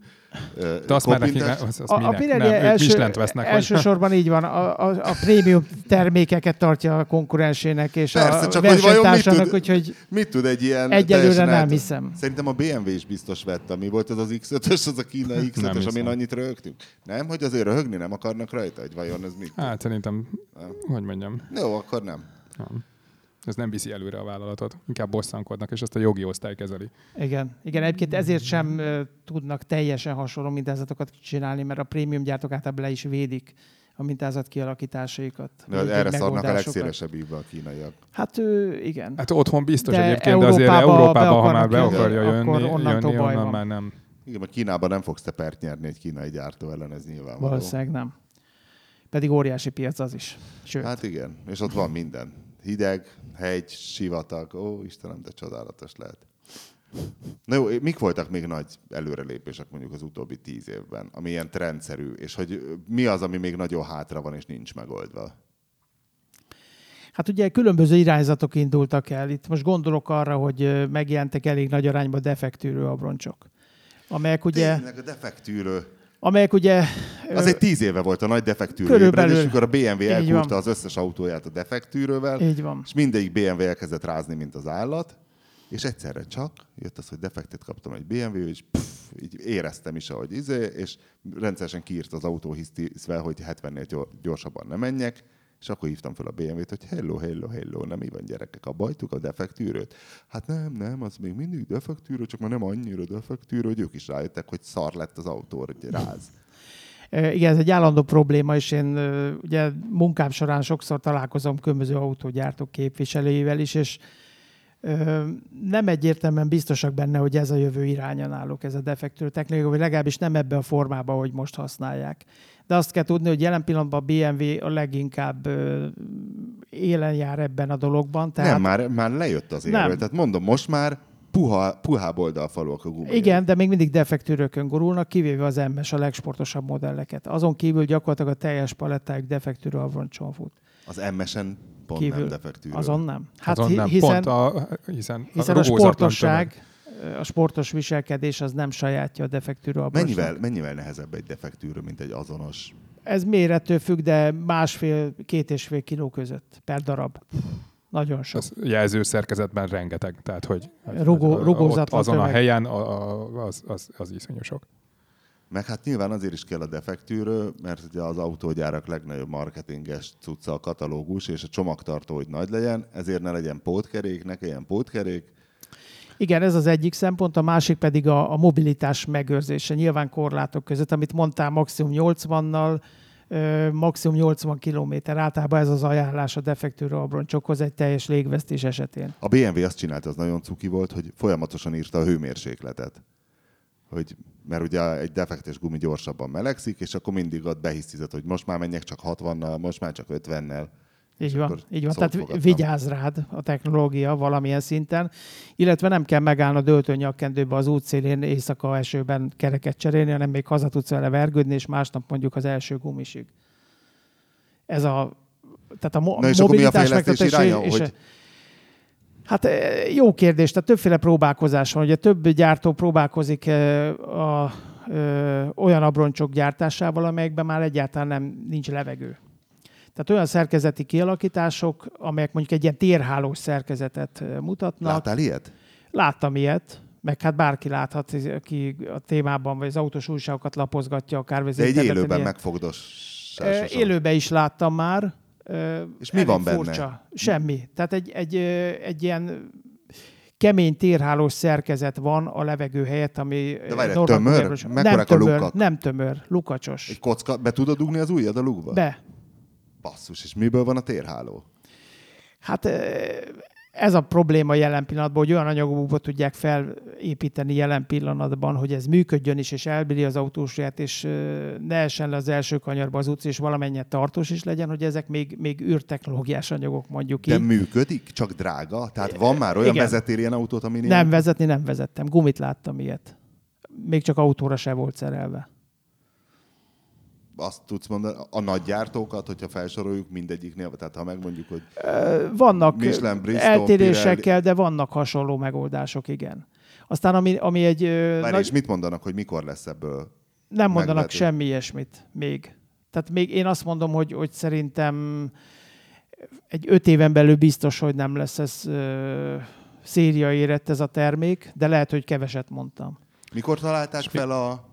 De azt már neki, kopintást? az, az A, a minek? Pirelli nem, első, vesznek. Vagy... elsősorban így van, a, a, a prémium termékeket tartja a konkurensének és Persze, a csak hogy vajon mit versenytársának, tud- úgyhogy Mit tud egy ilyen... Egyelőre nem hiszem. Szerintem a BMW is biztos vette. Mi volt az az X5-ös, az a kínai Nem X5-ös, amin annyit rögtünk? Nem? Hogy azért röhögni nem akarnak rajta? Hogy vajon ez mit? Hát szerintem, hogy mondjam, Jó, akkor nem. nem. Ez nem viszi előre a vállalatot. Inkább bosszankodnak, és azt a jogi osztály kezeli. igen. Igen, egyébként ezért sem ö, tudnak teljesen hasonló mintázatokat csinálni, mert a prémium gyártók általában le is védik a mintázat kialakításaikat. De vagy erre szarnak a legszélesebb ívva a kínaiak. Hát ö, igen. Hát otthon biztos De egyébként, de azért Európába Európába, be ha már be akarja jönni, akkor onnantól jönni baj onnan van. már nem. Igen, mert Kínában nem fogsz te pert nyerni egy kínai gyártó ellen, ez nyilvánvaló. Valószínűleg nem. Pedig óriási piac az is. Sőt, Hát igen, és ott van minden. Hideg, hegy, sivatag. Ó, Istenem, de csodálatos lehet. Na jó, mik voltak még nagy előrelépések mondjuk az utóbbi tíz évben, ami ilyen trendszerű, és hogy mi az, ami még nagyon hátra van és nincs megoldva? Hát ugye különböző irányzatok indultak el. Itt most gondolok arra, hogy megjelentek elég nagy arányban defektűrő abroncsok. Amelyek ugye Tényleg a defektűrő. Amelyek ugye... Az egy tíz éve volt a nagy defektűrő Körülbelül. ébredés, amikor a BMW elkúrta az összes autóját a defektűrővel, Így van. és mindegyik BMW elkezdett rázni, mint az állat, és egyszerre csak jött az, hogy defektet kaptam egy BMW, és pff, így éreztem is, ahogy izé, és rendszeresen kiírt az autó hisztizve, hogy 70-nél gyor- gyorsabban ne menjek, és akkor hívtam fel a BMW-t, hogy hello, hello, hello, nem mi van gyerekek, abba hagytuk a defektűrőt? Hát nem, nem, az még mindig defektűrő, csak már nem annyira defektűrő, hogy ők is rájöttek, hogy szar lett az autó, hogy ráz. Igen, ez egy állandó probléma, és én ugye munkám során sokszor találkozom különböző autógyártók képviselőivel is, és nem egyértelműen biztosak benne, hogy ez a jövő iránya náluk, ez a defektőr technika, vagy legalábbis nem ebbe a formába, hogy most használják. De azt kell tudni, hogy jelen pillanatban a BMW a leginkább ö, élen jár ebben a dologban. Tehát... Nem, már, már lejött az Nem. érről. Tehát mondom, most már puha, puhább oldalfalúak a gumi. Igen, de még mindig defektűrökön gurulnak, kivéve az MS a legsportosabb modelleket. Azon kívül gyakorlatilag a teljes palettájuk defektűrő avroncson fut. Az MS-en pont Kívül. nem defektűrő. Azon nem. Hát Azon hi- nem, hiszen, pont a, hiszen, hiszen a rugózatlan sportosság, a sportos viselkedés az nem sajátja a defektűrő avroncsnak. Mennyivel, mennyivel nehezebb egy defektűrő, mint egy azonos? Ez mérettől függ, de másfél, két és fél kiló között per darab. Nagyon sok. Az jelző szerkezetben rengeteg, tehát hogy Rugó- rugózatlan azon a tömeg. helyen a, a, az, az, az iszonyú sok. Meg hát nyilván azért is kell a defektűrő, mert ugye az autógyárak legnagyobb marketinges cucca a katalógus, és a csomagtartó, hogy nagy legyen, ezért ne legyen pótkerék, ne kelljen pótkerék. Igen, ez az egyik szempont, a másik pedig a, a mobilitás megőrzése, nyilván korlátok között, amit mondtál, maximum 80-nal, ö, maximum 80 km. Általában ez az ajánlás a defektűrő abroncsokhoz egy teljes légvesztés esetén. A BMW azt csinálta, az nagyon cuki volt, hogy folyamatosan írta a hőmérsékletet. Hogy, mert ugye egy defektes gumi gyorsabban melegszik, és akkor mindig ott behisztizett, hogy most már menjek csak 60-nal, most már csak 50-nel. Így van, így van. Tehát fogadtam. vigyáz rád a technológia valamilyen szinten, illetve nem kell megállni a döltőnyakkendőbe az útszélén éjszaka esőben kereket cserélni, hanem még haza tudsz vele vergődni, és másnap mondjuk az első gumisig. Ez a, tehát a mo- Na és a mobilitás megtartása iránya? és- Hogy- Hát eh, jó kérdés, tehát többféle próbálkozás van. Ugye több gyártó próbálkozik eh, a, ö, olyan abroncsok gyártásával, amelyekben már egyáltalán nem nincs levegő. Tehát olyan szerkezeti kialakítások, amelyek mondjuk egy ilyen térhálós szerkezetet mutatnak. Láttál ilyet? Láttam ilyet, meg hát bárki láthat, aki a témában, vagy az autós újságokat lapozgatja, akár De egy élőben ilyen. megfogdos. Élőben is láttam már. És mi van benne? Furcsa. Semmi. Tehát egy, egy, egy ilyen kemény térhálós szerkezet van a levegő helyett, ami... De várj, tömör? Mekkorák nem a tömör, lukak? nem tömör, lukacsos. Egy kocka, be tudod dugni az ujjad a lukba? Be. Basszus, és miből van a térháló? Hát ez a probléma jelen pillanatban, hogy olyan anyagokból tudják felépíteni jelen pillanatban, hogy ez működjön is, és elbírja az autósját, és ne essen le az első kanyarba az utca, és valamennyire tartós is legyen, hogy ezek még, még űrtechnológiás anyagok mondjuk De így. működik, csak drága? Tehát van már olyan Igen. vezetél ilyen autót, ami Nem vezetni nem vezettem. Gumit láttam ilyet. Még csak autóra se volt szerelve. Azt tudsz mondani, a nagy gyártókat, hogyha felsoroljuk mindegyiknél, tehát ha megmondjuk, hogy Vannak Michelin, Bristol, eltérésekkel, de vannak hasonló megoldások, igen. Aztán ami, ami egy... Várj, nagy- és mit mondanak, hogy mikor lesz ebből? Nem mondanak megvető? semmi ilyesmit még. Tehát még én azt mondom, hogy, hogy szerintem egy öt éven belül biztos, hogy nem lesz ez ö, széria érett ez a termék, de lehet, hogy keveset mondtam. Mikor találták fel a...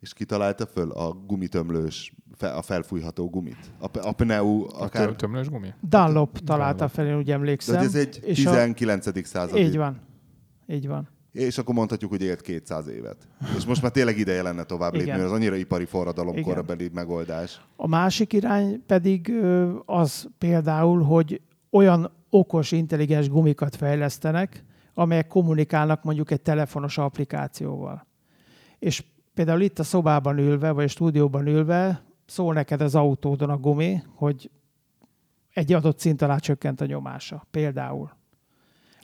És ki találta föl a gumitömlős, a felfújható gumit? A, a pneu Akár... A tömlős gumi? Dunlop találta Dunlop. fel, én úgy De emlékszem. hogy ez egy és 19. századi. Így van. Így van. És akkor mondhatjuk, hogy élt 200 évet. És most már tényleg ideje lenne tovább lépni, mert az annyira ipari forradalom korabeli megoldás. A másik irány pedig az például, hogy olyan okos, intelligens gumikat fejlesztenek, amelyek kommunikálnak mondjuk egy telefonos applikációval. És például itt a szobában ülve, vagy a stúdióban ülve szól neked az autódon a gumi, hogy egy adott szint alá csökkent a nyomása. Például.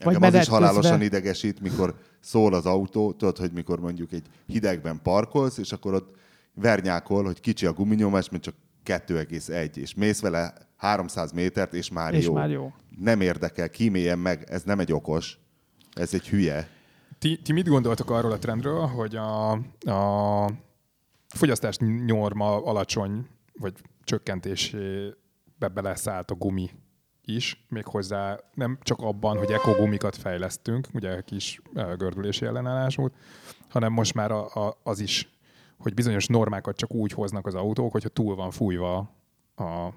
Vagy Engem az is halálosan közben- idegesít, mikor szól az autó, tudod, hogy mikor mondjuk egy hidegben parkolsz, és akkor ott vernyákol, hogy kicsi a guminyomás, mint csak 2,1, és mész vele 300 métert, és már És jó. már jó. Nem érdekel, kíméljen meg, ez nem egy okos, ez egy hülye. Ti, ti mit gondoltok arról a trendről, hogy a, a fogyasztás norma alacsony, vagy csökkentésébe beleszállt a gumi is, méghozzá nem csak abban, hogy ekogumikat fejlesztünk, ugye kis gördülési ellenállás volt, hanem most már a, a, az is, hogy bizonyos normákat csak úgy hoznak az autók, hogyha túl van fújva a,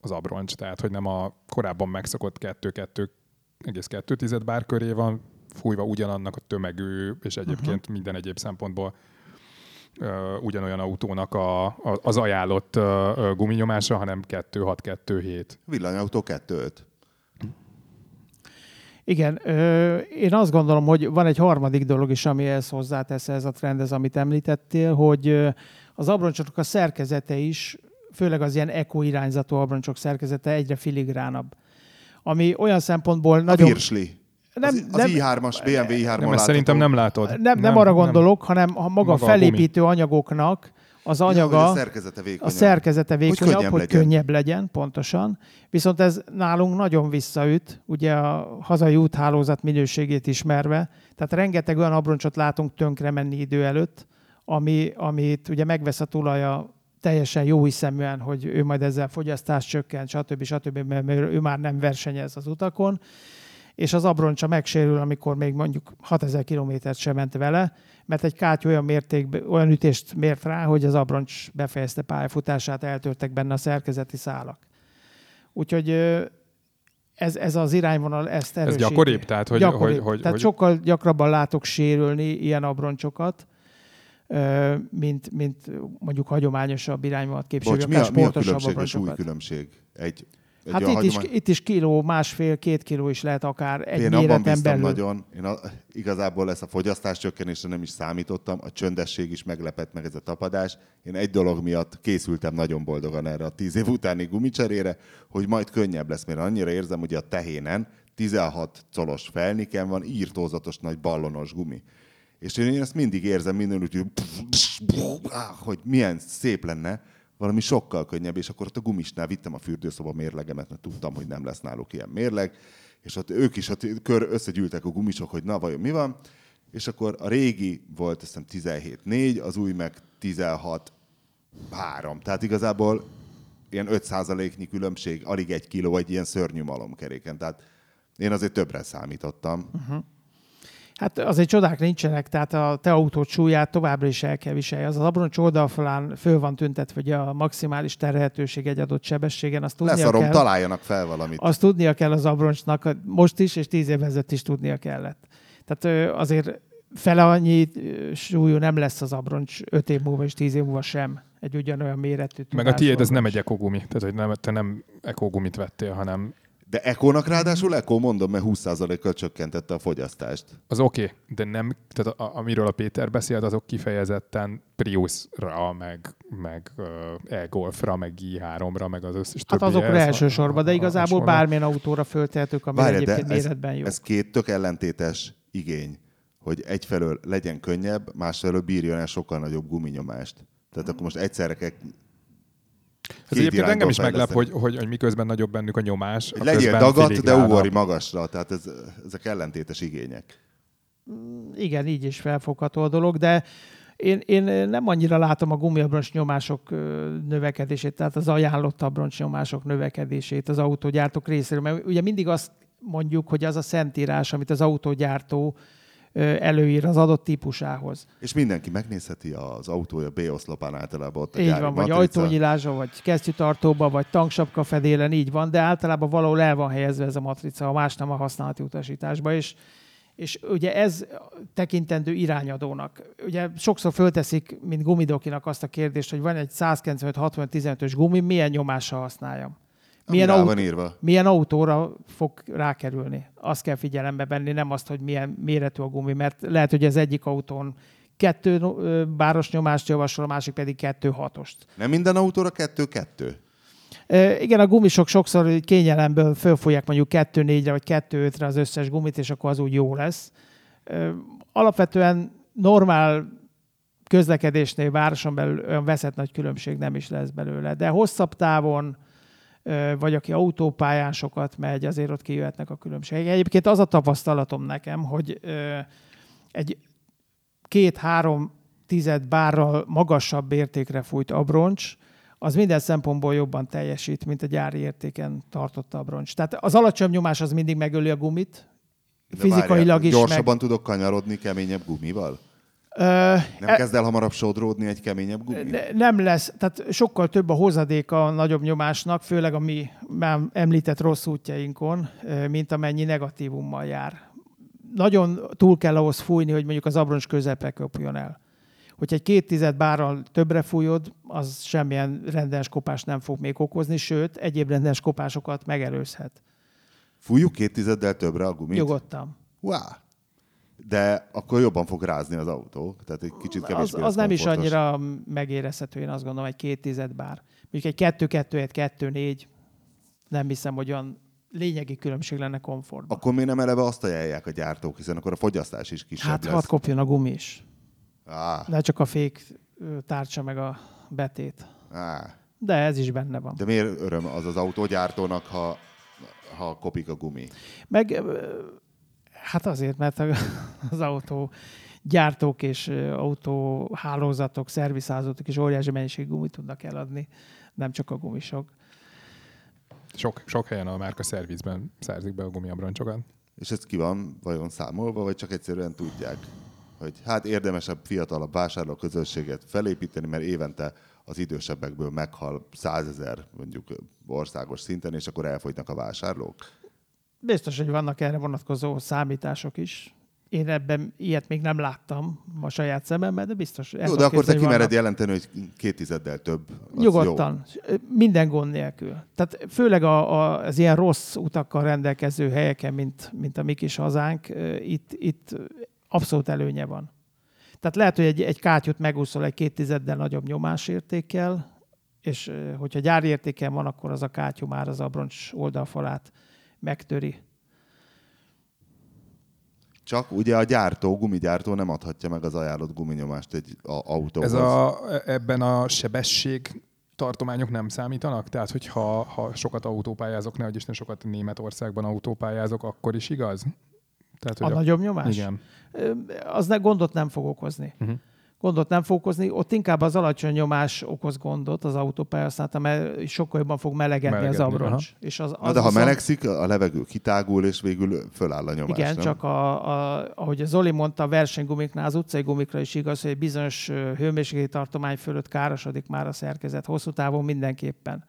az abroncs, tehát hogy nem a korábban megszokott 2-2,2 bár köré van fújva ugyanannak a tömegű, és egyébként uh-huh. minden egyéb szempontból uh, ugyanolyan autónak a, a, az ajánlott uh, guminyomása, hanem 2-6-2-7. Villanyautó 2-5. Igen, ö, én azt gondolom, hogy van egy harmadik dolog is, ami ehhez hozzátesz ez a trend, amit említettél, hogy az abroncsoknak a szerkezete is, főleg az ilyen eko irányzatú abroncsok szerkezete egyre filigránabb. Ami olyan szempontból a nagyon... Virsli. Nem, az, az nem, i3-as, BMW i3 nem, szerintem nem látod. Nem, nem, nem arra gondolok, nem. hanem a maga, maga felépítő a anyagoknak az anyaga, ja, a szerkezete vékonyabb, a szerkezete vékonyabb hogy, könnyebb, hogy legyen. könnyebb legyen, pontosan. Viszont ez nálunk nagyon visszaüt, ugye a hazai úthálózat minőségét ismerve, tehát rengeteg olyan abroncsot látunk tönkre menni idő előtt, ami, amit ugye megvesz a tulaja teljesen jó hiszeműen, hogy ő majd ezzel fogyasztás csökkent, stb. stb., mert ő már nem versenyez az utakon, és az abroncsa megsérül, amikor még mondjuk 6000 kilométert sem ment vele, mert egy káty olyan, mérték, olyan ütést mért rá, hogy az abroncs befejezte pályafutását, eltörtek benne a szerkezeti szálak. Úgyhogy ez, ez az irányvonal ezt erősíti. Ez gyakoribb? Tehát, hogy, gyakoribb. Hogy, hogy, tehát hogy... sokkal gyakrabban látok sérülni ilyen abroncsokat, mint, mint mondjuk hagyományosabb irányvonalat képviselő, Bocs, mi a, mi a különbség, a súly különbség? Egy egy hát itt, hagyomány... is, itt is kiló, másfél, két kiló is lehet akár egy Én abban bíztam belül. nagyon, én a, igazából ezt a fogyasztás csökkenésre nem is számítottam, a csöndesség is meglepett meg ez a tapadás. Én egy dolog miatt készültem nagyon boldogan erre a tíz év utáni gumicserére, hogy majd könnyebb lesz, mert annyira érzem, hogy a tehénen 16 colos felniken van írtózatos nagy ballonos gumi. És én ezt mindig érzem minden úgy, hogy milyen szép lenne, valami sokkal könnyebb, és akkor ott a gumisnál vittem a fürdőszoba mérlegemet, mert tudtam, hogy nem lesz náluk ilyen mérleg, és ott ők is ott kör összegyűltek a gumisok, hogy na vajon mi van, és akkor a régi volt, azt hiszem 17-4, az új meg 16-3. Tehát igazából ilyen 5%-nyi különbség, alig egy kiló egy ilyen szörnyű malomkeréken. Tehát én azért többre számítottam. Uh-huh. Hát azért csodák nincsenek, tehát a te autót súlyát továbbra is el kell viselni. Az az abroncs oldalfalán föl van tüntetve, hogy a maximális terhelhetőség egy adott sebességen. Azt tudnia Leszarom, kell, találjanak fel valamit. Azt tudnia kell az abroncsnak, most is, és tíz évvel ezelőtt is tudnia kellett. Tehát azért fele annyi súlyú nem lesz az abroncs öt év múlva és tíz év múlva sem egy ugyanolyan méretű. Meg a tiéd ez nem egy ekogumi, tehát hogy nem, te nem ekogumit vettél, hanem de Ekónak ráadásul Eko, mondom, mert 20%-kal csökkentette a fogyasztást. Az oké, okay, de nem, tehát a, amiről a Péter beszélt, azok kifejezetten Priusra, meg, meg uh, e-Golfra, meg i3-ra, meg az összes Hát azokra elsősorban, de igazából a, bármilyen autóra föltehetők, ami Várj, egyébként ez, méretben jó. Ez két tök ellentétes igény, hogy egyfelől legyen könnyebb, másfelől bírjon el sokkal nagyobb guminyomást. Tehát akkor most egyszerre kell ez egyébként engem is meglep, hogy, hogy, hogy miközben nagyobb bennük a nyomás. A Legyél dagat, de ugorj magasra. Tehát ez, ezek ellentétes igények. Mm, igen, így is felfogható a dolog, de én, én nem annyira látom a gumiabroncs nyomások növekedését, tehát az ajánlott abroncs nyomások növekedését az autógyártók részéről. Mert ugye mindig azt mondjuk, hogy az a szentírás, amit az autógyártó előír az adott típusához. És mindenki megnézheti az autója B-oszlopán általában ott a Így van, vagy ajtónyilásban, vagy kesztyűtartóban, vagy tanksapka fedélen, így van, de általában valahol el van helyezve ez a matrica, ha más nem a használati utasításba, és és ugye ez tekintendő irányadónak. Ugye sokszor fölteszik, mint gumidokinak azt a kérdést, hogy van egy 195-60-15-ös gumi, milyen nyomással használjam milyen, autó, van írva. milyen autóra fog rákerülni. Azt kell figyelembe venni, nem azt, hogy milyen méretű a gumi, mert lehet, hogy az egyik autón kettő báros nyomást javasol, a másik pedig kettő hatost. Nem minden autóra kettő-kettő? igen, a gumisok sokszor kényelemből fölfújják mondjuk 2-4-re vagy 2-5-re az összes gumit, és akkor az úgy jó lesz. alapvetően normál közlekedésnél városon belül olyan veszett nagy különbség nem is lesz belőle, de hosszabb távon vagy aki autópályán sokat megy, azért ott kijöhetnek a különbségek. Egyébként az a tapasztalatom nekem, hogy egy két-három tized bárral magasabb értékre fújt abroncs, az minden szempontból jobban teljesít, mint a gyári értéken tartott abroncs. Tehát az alacsony nyomás az mindig megöli a gumit, De fizikailag várjál, is. Gyorsabban tudok kanyarodni keményebb gumival? Nem e- kezd el hamarabb sodródni egy keményebb gumi? Ne- Nem lesz, tehát sokkal több a hozadéka a nagyobb nyomásnak, főleg a mi már említett rossz útjainkon, mint amennyi negatívummal jár. Nagyon túl kell ahhoz fújni, hogy mondjuk az abroncs közepre köpjön el. Hogyha egy két tized bárral többre fújod, az semmilyen rendes kopást nem fog még okozni, sőt, egyéb rendes kopásokat megelőzhet. Fújjuk két tizeddel többre a gumit? Nyugodtan. Wow. De akkor jobban fog rázni az autó. Tehát egy kicsit kevésbé Az, az nem is annyira megérezhető, én azt gondolom, egy két tized bár. Mondjuk egy kettő kettő egy kettő négy nem hiszem, hogy olyan lényegi különbség lenne komfortban. Akkor miért nem eleve azt ajánlják a gyártók, hiszen akkor a fogyasztás is kisebb Hát lesz. hadd kopjon a gumi is. Á, Ne csak a fék tárcsa meg a betét. á. De ez is benne van. De miért öröm az az autógyártónak, ha, ha kopik a gumi? Meg hát azért, mert a- az autó gyártók és autóhálózatok, szervizhálózatok is óriási mennyiségű gumit tudnak eladni, nem csak a gumisok. Sok, sok helyen a márka szervizben szerzik be a gumiabroncsokat. És ez ki van vajon számolva, vagy csak egyszerűen tudják, hogy hát érdemesebb, fiatalabb vásárló közösséget felépíteni, mert évente az idősebbekből meghal százezer mondjuk országos szinten, és akkor elfogynak a vásárlók. Biztos, hogy vannak erre vonatkozó számítások is. Én ebben ilyet még nem láttam a saját szememmel, de biztos. Jó, de akkor te kimered vannak. jelenteni, hogy két tizeddel több. Nyugodtan. Minden gond nélkül. Tehát főleg a, a, az ilyen rossz utakkal rendelkező helyeken, mint, mint a mi kis hazánk, itt, itt abszolút előnye van. Tehát lehet, hogy egy, egy kátyút megúszol egy két tizeddel nagyobb nyomásértékkel, és hogyha gyári értéken van, akkor az a kátyú már az abroncs oldalfalát megtöri. Csak ugye a gyártó, gumigyártó nem adhatja meg az ajánlott guminyomást egy a, autóhoz. Ez a, ebben a sebesség tartományok nem számítanak? Tehát, hogyha ha sokat autópályázok, ne Isten sokat Németországban autópályázok, akkor is igaz? Tehát, A hogy nagyobb nyomás? Igen. Az ne, gondot nem fog okozni. Uh-huh. Gondot nem fog okozni, ott inkább az alacsony nyomás okoz gondot az autópálya használata, mert sokkal jobban fog melegedni, Melegedni, az abroncs. És az, az Na, de ha viszont- melegszik, a levegő kitágul, és végül föláll a nyomás. Igen, nem? csak a, a, ahogy a Zoli mondta, a versenygumiknál, az utcai gumikra is igaz, hogy egy bizonyos ö, hőmérsékleti tartomány fölött károsodik már a szerkezet, hosszú távon mindenképpen.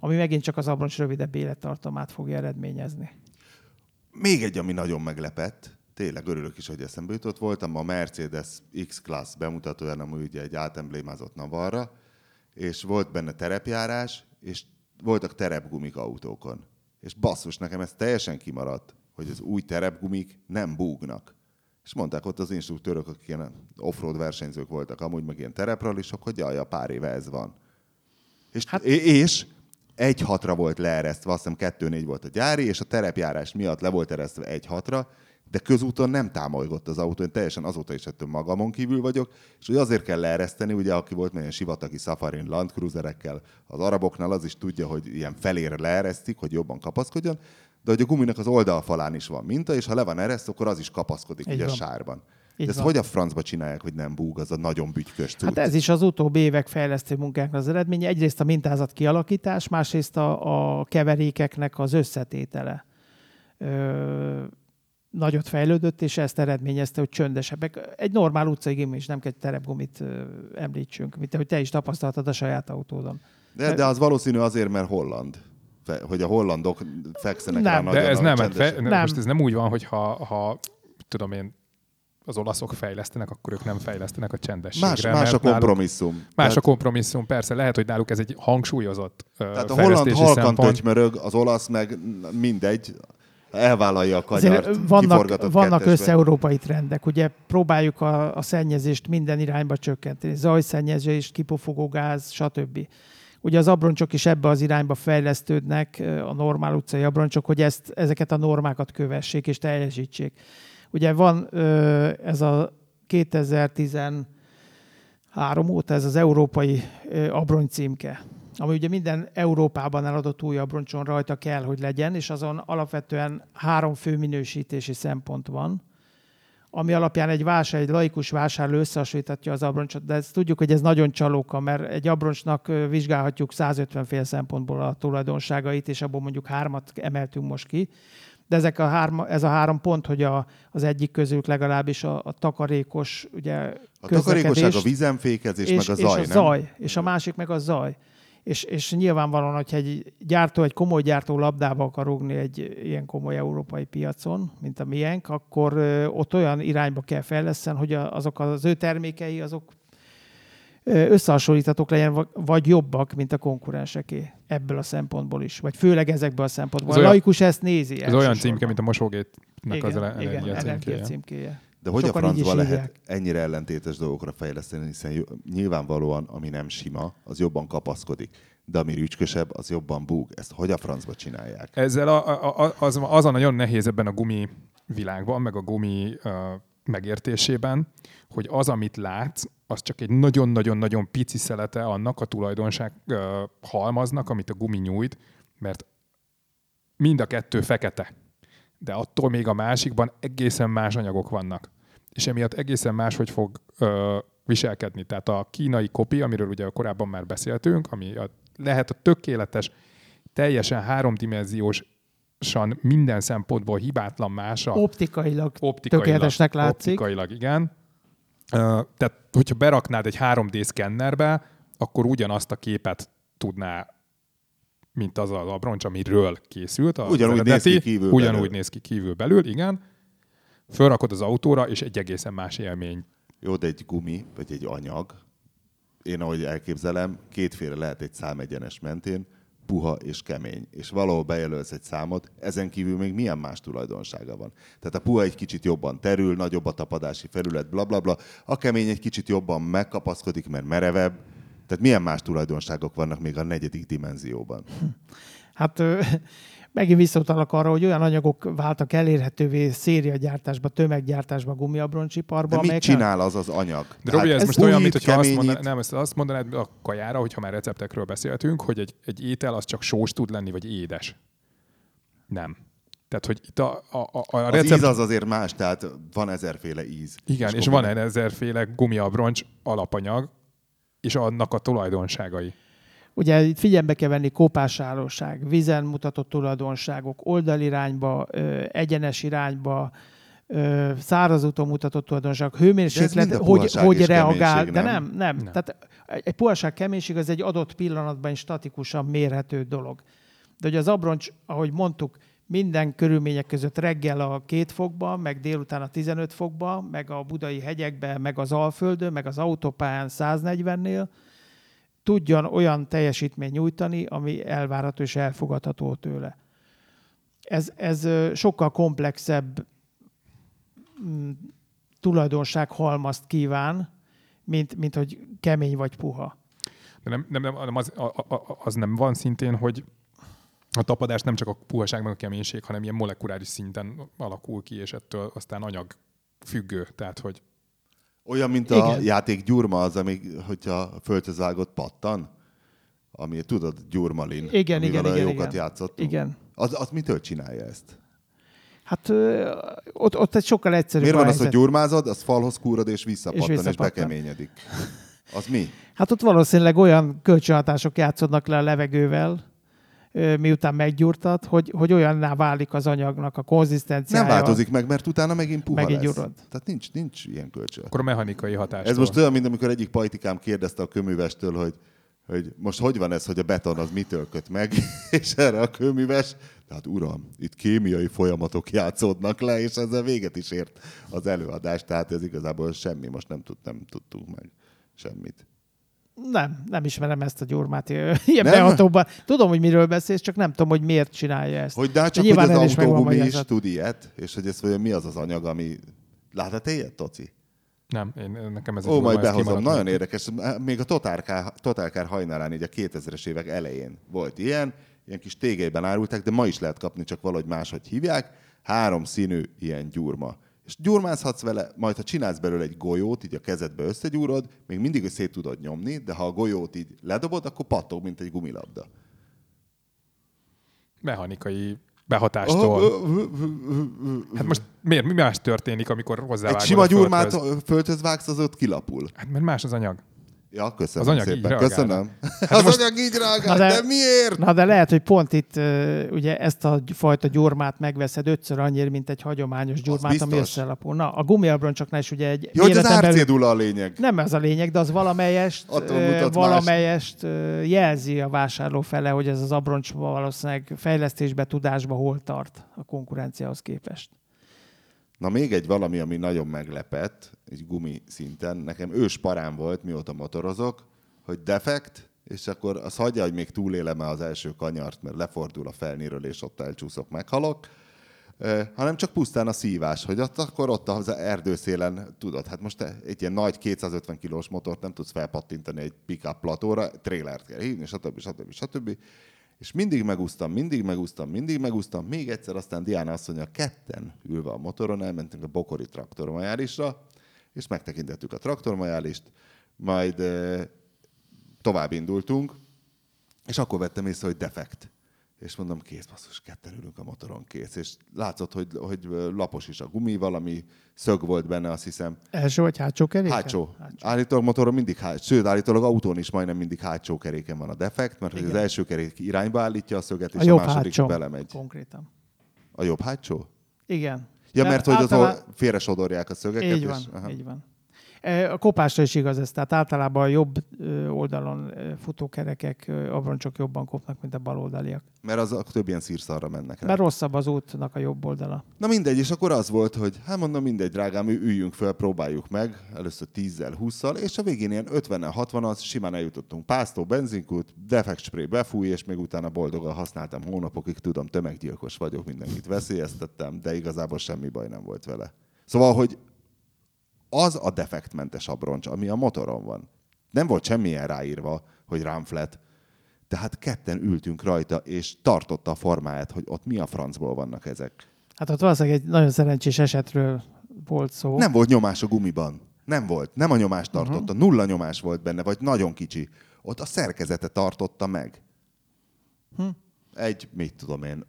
Ami megint csak az abroncs rövidebb élettartamát fogja eredményezni. Még egy, ami nagyon meglepett, tényleg örülök is, hogy eszembe jutott, voltam a Mercedes X-Class bemutatóján, ami ugye egy átemblémázott Navarra, és volt benne terepjárás, és voltak terepgumik autókon. És basszus, nekem ez teljesen kimaradt, hogy az új terepgumik nem búgnak. És mondták ott az instruktőrök, akik ilyen offroad versenyzők voltak, amúgy meg ilyen terepralisok, hogy jaj, a pár éve ez van. És, hát... és egy hatra volt leeresztve, azt hiszem kettő négy volt a gyári, és a terepjárás miatt le volt eresztve egy hatra, de közúton nem támolygott az autó, én teljesen azóta is ettől magamon kívül vagyok, és hogy azért kell leereszteni, ugye aki volt ilyen sivatagi safarin Land Cruiserekkel, az araboknál az is tudja, hogy ilyen felére leeresztik, hogy jobban kapaszkodjon, de hogy a guminak az oldalfalán is van minta, és ha le van eresztve, akkor az is kapaszkodik Így ugye a sárban. Így ezt van. hogy a francba csinálják, hogy nem búg az a nagyon bütykös cucc? Hát ez is az utóbbi évek fejlesztő munkáknak az eredménye. Egyrészt a mintázat kialakítás, másrészt a, a keverékeknek az összetétele. Ö, nagyot fejlődött, és ezt eredményezte, hogy csöndesebbek. Egy normál utcai gimi is nem kell terepgumit említsünk, mint ahogy te is tapasztaltad a saját autódon. De, de az valószínű azért, mert holland. Hogy a hollandok fekszenek Nem, rá de De nagyon ez nem, csendes- fe, Nem. nem, most ez nem úgy van, hogy ha, ha tudom én, az olaszok fejlesztenek, akkor ők nem fejlesztenek a csendességre. Más, más a mert náluk- kompromisszum. Más Tehát- a kompromisszum, persze. Lehet, hogy náluk ez egy hangsúlyozott Tehát a holland halkan tötymörög, az olasz meg mindegy, elvállalja a Azért kanyart, vannak, vannak kettesbe. össze-európai trendek. Ugye próbáljuk a, a szennyezést minden irányba csökkenteni. Zajszennyezést, kipufogó gáz, stb. Ugye az abroncsok is ebbe az irányba fejlesztődnek, a normál utcai abroncsok, hogy ezt, ezeket a normákat kövessék és teljesítsék. Ugye van ez a 2013 óta ez az európai ö, abroncs címke, ami ugye minden Európában eladott új abroncson rajta kell, hogy legyen, és azon alapvetően három fő minősítési szempont van. ami alapján egy vásár, egy laikus vásárló összehasonlítatja az abroncsot, de ezt tudjuk, hogy ez nagyon csalóka, mert egy abroncsnak vizsgálhatjuk 150 fél szempontból a tulajdonságait, és abból mondjuk hármat emeltünk most ki. De ezek a három, ez a három pont, hogy a, az egyik közük legalábbis a, a takarékos ugye, A takarékosság, a vízemfékezés, és, meg a zaj, és a nem? zaj, és a másik meg a zaj. És, és nyilvánvalóan, hogyha egy gyártó, egy komoly gyártó labdába akar rúgni egy ilyen komoly európai piacon, mint a miénk, akkor ott olyan irányba kell fejleszten, hogy azok az ő termékei, azok összehasonlíthatók legyen, vagy jobbak, mint a konkurenseké ebből a szempontból is. Vagy főleg ezekből a szempontból. Ez a laikus ezt nézi. Ez olyan címke, mint a mosógépnek az igen, ele- igen, energia energia címkéje. De hogy a Sokan is francba lehet hívják. ennyire ellentétes dolgokra fejleszteni, hiszen nyilvánvalóan, ami nem sima, az jobban kapaszkodik. De ami rücskösebb, az jobban búg. Ezt hogy a francba csinálják? Ezzel a, a, a, az, az a nagyon nehéz ebben a gumi világban, meg a gumi uh, megértésében, hogy az, amit látsz, az csak egy nagyon-nagyon-nagyon pici szelete annak a tulajdonság uh, halmaznak, amit a gumi nyújt, mert mind a kettő fekete. De attól még a másikban egészen más anyagok vannak. És emiatt egészen máshogy fog ö, viselkedni. Tehát a kínai kopi, amiről ugye korábban már beszéltünk, ami a, lehet a tökéletes, teljesen háromdimenziósan minden szempontból hibátlan mása. Optikailag, Optikailag, tökéletesnek látszik. Optikailag, igen. Ö, Tehát, hogyha beraknád egy 3D szkennerbe, akkor ugyanazt a képet tudná mint az az abroncs, amiről készült. az Ugyanúgy néz eredeti, ki kívül Ugyanúgy belül. néz ki kívül belül, igen. Fölrakod az autóra, és egy egészen más élmény. Jó, de egy gumi, vagy egy anyag, én ahogy elképzelem, kétféle lehet egy számegyenes mentén, puha és kemény. És valahol bejelölsz egy számot, ezen kívül még milyen más tulajdonsága van. Tehát a puha egy kicsit jobban terül, nagyobb a tapadási felület, bla bla bla. A kemény egy kicsit jobban megkapaszkodik, mert merevebb. Tehát milyen más tulajdonságok vannak még a negyedik dimenzióban? Hát ö, megint visszautalok arra, hogy olyan anyagok váltak elérhetővé szériagyártásba, tömeggyártásba, gumiabroncsiparba, De mit csinál az az anyag? De Robi, ez, ez most olyan, mint hogyha azt mondanád, nem, ezt azt mondanád a kajára, hogyha már receptekről beszéltünk, hogy egy, egy étel az csak sós tud lenni, vagy édes. Nem. Tehát, hogy itt a, a, a, a Az recept... íz az azért más, tehát van ezerféle íz. Igen, és, akkor van ezerféle gumiabroncs alapanyag, és annak a tulajdonságai. Ugye itt figyelembe kell venni kopásállóság, vízen mutatott tulajdonságok, oldalirányba, egyenes irányba, száraz úton mutatott tulajdonságok, hőmérséklet, hogy, hogy reagál. De nem? nem, nem. Nem. Tehát egy puhaság keménység az egy adott pillanatban is statikusan mérhető dolog. De hogy az abroncs, ahogy mondtuk, minden körülmények között reggel a két fokban, meg délután a 15 fokban, meg a budai hegyekben, meg az Alföldön, meg az autópályán 140-nél, tudjon olyan teljesítményt nyújtani, ami elvárható és elfogadható tőle. Ez, ez sokkal komplexebb mm, tulajdonság halmazt kíván, mint, mint hogy kemény vagy puha. De nem, nem, nem, az, az nem van szintén, hogy a tapadás nem csak a puhaság meg a keménység, hanem ilyen molekuláris szinten alakul ki, és ettől aztán anyag függő. Tehát, hogy Olyan, mint a Igen. játék gyurma az, ami, hogyha földhöz vágott pattan, ami tudod, gyurmalin, Igen, igen, a igen, jókat igen. játszottunk. Igen. Az, az mitől csinálja ezt? Hát ö, ott, ott egy sokkal egyszerűbb Miért a van az, hogy gyurmázod, az falhoz kúrod és visszapattan, és, és visszapattan. bekeményedik? Az mi? Hát ott valószínűleg olyan kölcsönhatások játszódnak le a levegővel, miután meggyúrtad, hogy, hogy olyanná válik az anyagnak a konzisztenciája. Nem változik meg, mert utána megint puha Megint lesz. gyurod. Tehát nincs, nincs ilyen kölcsön. akkor a mechanikai hatás. Ez most olyan, mint amikor egyik pajtikám kérdezte a köművestől, hogy, hogy most hogy van ez, hogy a beton az mitől köt meg, és erre a köműves, tehát uram, itt kémiai folyamatok játszódnak le, és ezzel véget is ért az előadás, tehát ez igazából semmi, most nem, tud, nem tudtunk meg semmit. Nem, nem ismerem ezt a gyurmát ilyen Nem? behatóban. Tudom, hogy miről beszélsz, csak nem tudom, hogy miért csinálja ezt. Hogy de hát csak, nyilván hogy az autógumi is tud ilyet, és hogy ez vajon mi az az anyag, ami... Láttál te ilyet, Toci? Nem, én, nekem ez Ó, majd behozom. Nagyon érdekes. Még a Totálkár, Totálkár hajnalán, így a 2000-es évek elején volt ilyen. Ilyen kis tégelyben árulták, de ma is lehet kapni, csak valahogy máshogy hívják. Három színű ilyen gyurma. És gyurmázhatsz vele, majd ha csinálsz belőle egy golyót, így a kezedbe összegyúrod, még mindig szét tudod nyomni, de ha a golyót így ledobod, akkor pattog, mint egy gumilabda. Mechanikai behatástól. Hát most miért, mi más történik, amikor Egy hozzávágod sima a gyurmát földhöz vágsz, az ott kilapul. Hát mert más az anyag. Ja, köszönöm Az anyag így szépen. reagál. Köszönöm. Hát az most- anyag így reagál, de, de- miért? Na de lehet, hogy pont itt ugye ezt a fajta gyurmát megveszed ötször annyira, mint egy hagyományos gyurmát, ami összelapul. Na, a gumiabroncsoknál is ugye egy Jó, hogy az belül- árcédula a lényeg. Nem ez a lényeg, de az valamelyest, valamelyest ö, jelzi a vásárló fele, hogy ez az abroncs valószínűleg fejlesztésbe, tudásba hol tart a konkurenciához képest. Na még egy valami, ami nagyon meglepett, egy gumi szinten. Nekem ős parám volt, mióta motorozok, hogy defekt, és akkor az hagyja, hogy még túlélem-e az első kanyart, mert lefordul a felniről, és ott elcsúszok, meghalok. Eh, hanem csak pusztán a szívás, hogy ott, akkor ott az erdőszélen, tudod, hát most egy ilyen nagy 250 kilós motort nem tudsz felpattintani egy pick-up platóra, trélert kell hívni, stb. stb. stb. És mindig megúsztam, mindig megúsztam, mindig megúsztam. Még egyszer aztán Diana mondja, ketten ülve a motoron elmentünk a Bokori traktormajálisra, és megtekintettük a traktormajálist, majd eh, tovább indultunk, és akkor vettem észre, hogy defekt. És mondom, kész, basszus, ketten ülünk a motoron, kész. És látszott, hogy, hogy lapos is a gumi, valami szög volt benne, azt hiszem. Első vagy hátsó keréken? Hátsó. Állítólag motoron mindig hátsó, sőt, állítólag autón is majdnem mindig hátsó keréken van a defekt, mert hogy az első kerék irányba állítja a szöget, és A a, jobb második hátsó. belemegy. Konkrétan. A jobb hátsó? Igen. Ja, De mert hogy általán- az félre sodorják a szögeket. Így van, és, aha. így van. A kopásra is igaz ez, tehát általában a jobb oldalon futókerekek, abroncsok jobban kopnak, mint a bal oldaliak. Mert az több ilyen szírszarra mennek rá. Mert rosszabb az útnak a jobb oldala. Na mindegy, és akkor az volt, hogy hát mondom, mindegy, drágám, üljünk fel, próbáljuk meg, először 10-zel, 20-szal, és a végén ilyen 50-nel, 60 simán eljutottunk. Pásztó, benzinkút, defekt spray befúj, és még utána boldogan használtam hónapokig, tudom, tömeggyilkos vagyok, mindenkit veszélyeztettem, de igazából semmi baj nem volt vele. Szóval, hogy az a defektmentes abroncs, ami a motoron van. Nem volt semmilyen ráírva, hogy rám flat, tehát ketten ültünk rajta, és tartotta a formáját, hogy ott mi a francból vannak ezek. Hát ott valószínűleg egy nagyon szerencsés esetről volt szó. Nem volt nyomás a gumiban. Nem volt. Nem a nyomás tartotta. Uh-huh. Nulla nyomás volt benne, vagy nagyon kicsi. Ott a szerkezete tartotta meg. Hm. Egy, mit tudom én,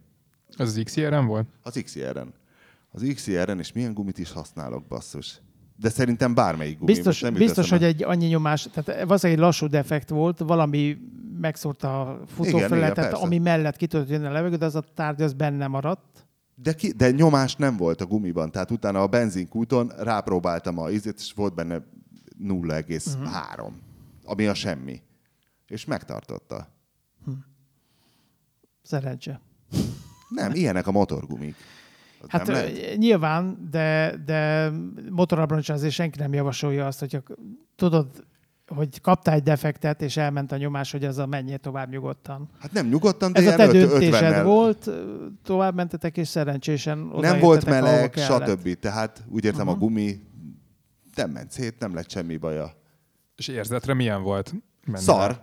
Az az XR-en volt? az XR-en. Az XR-en, és milyen gumit is használok, basszus. De szerintem bármelyik gumi. Biztos, nem biztos hogy egy annyi nyomás, tehát valószínűleg egy lassú defekt volt, valami megszórta a futófelületet, ami mellett ki tudott jönni a levegő, de az a tárgy az benne maradt. De, ki, de nyomás nem volt a gumiban. Tehát utána a benzinkúton rápróbáltam a ízét, és volt benne 0,3, uh-huh. ami a semmi. És megtartotta. Szerencse. Nem, ilyenek a motorgumik. Hát nem lehet? nyilván, de, de motorabroncsra azért senki nem javasolja azt, hogyha tudod, hogy kaptál egy defektet, és elment a nyomás, hogy az a menjél tovább nyugodtan. Hát nem nyugodtan, de Ez a te döntésed 50-nel. volt, tovább mentetek, és szerencsésen Nem volt meleg, stb. Tehát úgy értem, uh-huh. a gumi nem ment szét, nem lett semmi baja. És érzetre milyen volt? menni Szar.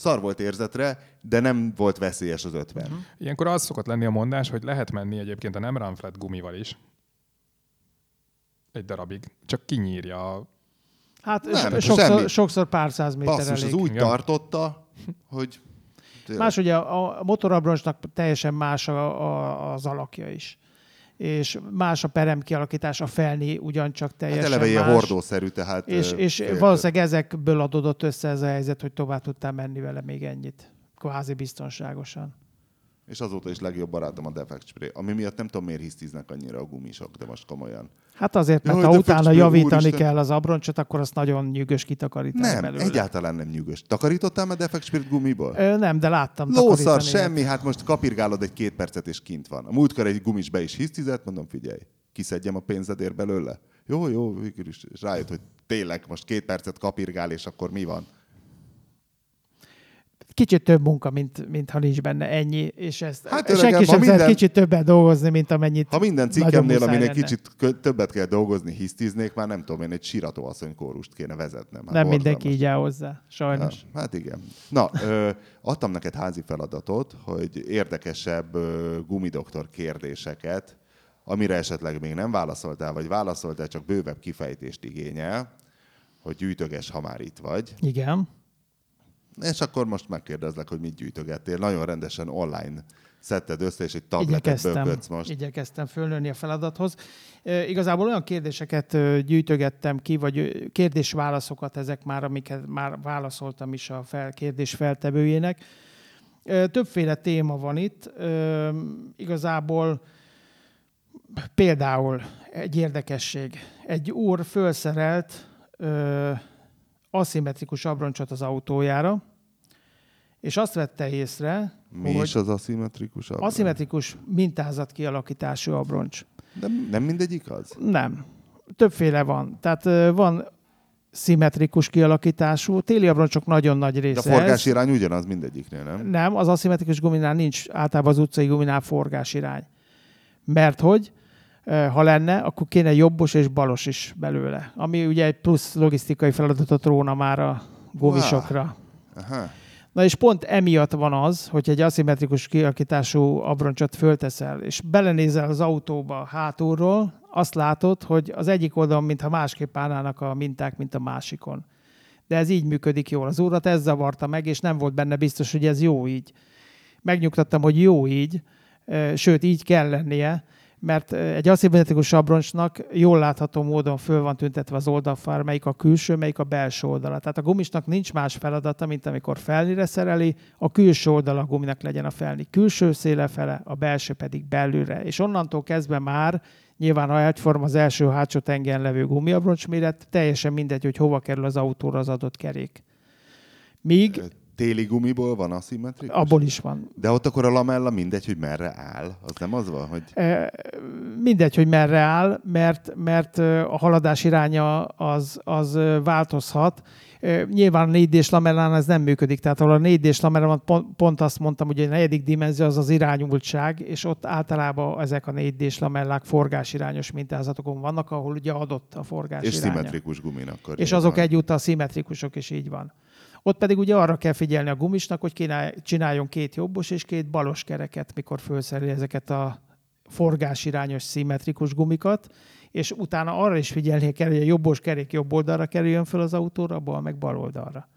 Szar volt érzetre, de nem volt veszélyes az 50. Uh-huh. Ilyenkor az szokott lenni a mondás, hogy lehet menni egyébként a nem runflat gumival is. Egy darabig. Csak kinyírja a... Hát Nem, semmi. sokszor, sokszor pár száz méter Basszus, elég. az úgy Igen. tartotta, hogy... tényleg. Más ugye a a motorabroncsnak teljesen más a, a, az alakja is. És más a perem kialakítás, a felni ugyancsak Hát teljesen eleve ilyen más. hordószerű, tehát... És, és fél- valószínűleg ezekből adódott össze ez a helyzet, hogy tovább tudtál menni vele még ennyit. Kvázi biztonságosan. És azóta is legjobb barátom a Defect Spray, ami miatt nem tudom, miért hisztiznek annyira a gumisok, de most komolyan. Hát azért, mert Jaj, ha utána fecskő, javítani úristen. kell az abroncsot, akkor azt nagyon nyűgös kitakarítani Nem, belőle. egyáltalán nem nyűgös. Takarítottál már Defect Spray gumiból? Ö, nem, de láttam Lószar, semmi, hát most kapirgálod egy két percet, és kint van. A múltkor egy gumis be is hisztizett, mondom, figyelj, kiszedjem a pénzedért belőle. Jó, jó, végül is. És rájött, hogy tényleg most két percet kapirgál, és akkor mi van? Kicsit több munka, mint, mint ha nincs benne ennyi, és ezt Hát hát öregem, senki ha sem minden... kicsit többet dolgozni, mint amennyit Ha minden cikkemnél, aminek lenne. kicsit többet kell dolgozni, hisztiznék, már nem tudom én, egy síratóasszony kórust kéne vezetnem. Hát Nem mindenki így áll hozzá, sajnos. Ja, hát igen. Na, ö, adtam neked házi feladatot, hogy érdekesebb ö, gumidoktor kérdéseket, amire esetleg még nem válaszoltál, vagy válaszoltál, csak bővebb kifejtést igényel, hogy gyűjtöges, ha már itt vagy. Igen. És akkor most megkérdezlek, hogy mit gyűjtögettél. Nagyon rendesen online szedted össze, és egy tabletet böködsz most. igyekeztem fölnőni a feladathoz. E, igazából olyan kérdéseket gyűjtögettem ki, vagy kérdésválaszokat, ezek már, amiket már válaszoltam is a fel, kérdés feltevőjének. Ö, Többféle téma van itt. Igazából például egy érdekesség. Egy úr felszerelt ö, aszimmetrikus abroncsot az autójára, és azt vette észre, Mi hogy is az aszimmetrikus abroncs? aszimmetrikus mintázat kialakítású abroncs. De nem mindegyik az? Nem. Többféle van. Tehát van szimmetrikus kialakítású, téli abroncsok nagyon nagy De része. a ez. forgásirány ugyanaz mindegyiknél, nem? Nem, az aszimmetrikus guminál nincs általában az utcai guminál forgásirány. Mert hogy, ha lenne, akkor kéne jobbos és balos is belőle. Ami ugye egy plusz logisztikai feladatot róna már a govisokra. Aha. Na és pont emiatt van az, hogy egy aszimmetrikus kialakítású abroncsot fölteszel, és belenézel az autóba hátulról, azt látod, hogy az egyik oldalon, mintha másképp állnának a minták, mint a másikon. De ez így működik jól. Az úrat ez zavarta meg, és nem volt benne biztos, hogy ez jó így. Megnyugtattam, hogy jó így, sőt, így kell lennie, mert egy aszimmetrikus abroncsnak jól látható módon föl van tüntetve az oldalfár, melyik a külső, melyik a belső oldala. Tehát a gumisnak nincs más feladata, mint amikor felnire szereli, a külső oldala a guminak legyen a felni külső széle fele, a belső pedig belülre. És onnantól kezdve már Nyilván, ha egyforma az első hátsó tengen levő gumiabroncs méret, teljesen mindegy, hogy hova kerül az autóra az adott kerék. Míg Téli gumiból van aszimmetrikus? abból is van. De ott akkor a lamella mindegy, hogy merre áll. Az nem az van, hogy... E, Mindegy, hogy merre áll, mert, mert a haladás iránya az, az változhat. Ö, Nyilván a 4D-s lamellán ez nem működik, tehát ahol a 4D-s lamellán pont, pont azt mondtam, hogy a negyedik dimenzió az az irányultság, és ott általában ezek a 4D-s lamellák forgásirányos mintázatokon vannak, ahol ugye adott a forgás És iránya. szimmetrikus gumin akkor. És azok van. egyúttal szimmetrikusok is így van. Ott pedig ugye arra kell figyelni a gumisnak, hogy csináljon két jobbos és két balos kereket, mikor felszereli ezeket a forgásirányos szimmetrikus gumikat, és utána arra is figyelni kell, hogy a jobbos kerék jobb oldalra kerüljön fel az autóra, a bal meg bal oldalra.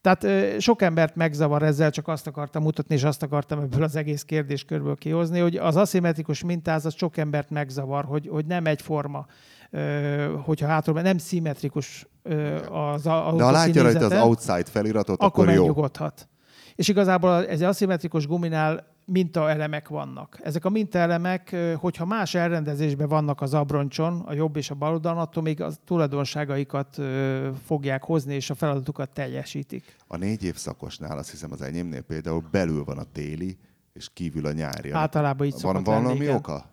Tehát sok embert megzavar ezzel, csak azt akartam mutatni, és azt akartam ebből az egész kérdéskörből kihozni, hogy az aszimmetrikus mintázat sok embert megzavar, hogy, hogy nem egyforma, hogyha hátul, nem szimmetrikus az a, De ha látja rajta az outside feliratot, akkor, akkor, jó. megnyugodhat. És igazából ez egy aszimmetrikus guminál mintaelemek vannak. Ezek a mintaelemek, ö, hogyha más elrendezésben vannak az abroncson, a jobb és a bal oldalon, attól még a tulajdonságaikat fogják hozni, és a feladatukat teljesítik. A négy év szakosnál, azt hiszem az enyémnél például belül van a téli, és kívül a nyári. Általában így Van szokott lenni, valami igen. oka?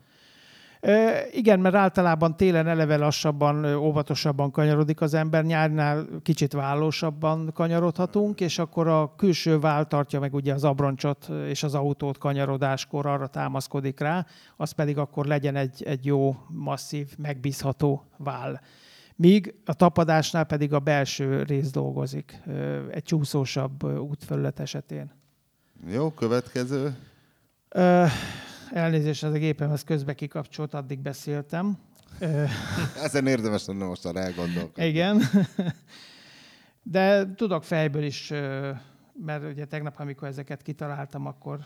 Igen, mert általában télen eleve lassabban, óvatosabban kanyarodik az ember, nyárnál kicsit vállósabban kanyarodhatunk, és akkor a külső váll tartja meg ugye az abroncsot és az autót kanyarodáskor arra támaszkodik rá, az pedig akkor legyen egy, egy jó, masszív, megbízható váll. Míg a tapadásnál pedig a belső rész dolgozik, egy csúszósabb útfelület esetén. Jó, következő. Ö, elnézést, ez a gépem, ez közbe kikapcsolt, addig beszéltem. Ezen érdemes lenne most arra elgondolkodni. Igen. De tudok fejből is, mert ugye tegnap, amikor ezeket kitaláltam, akkor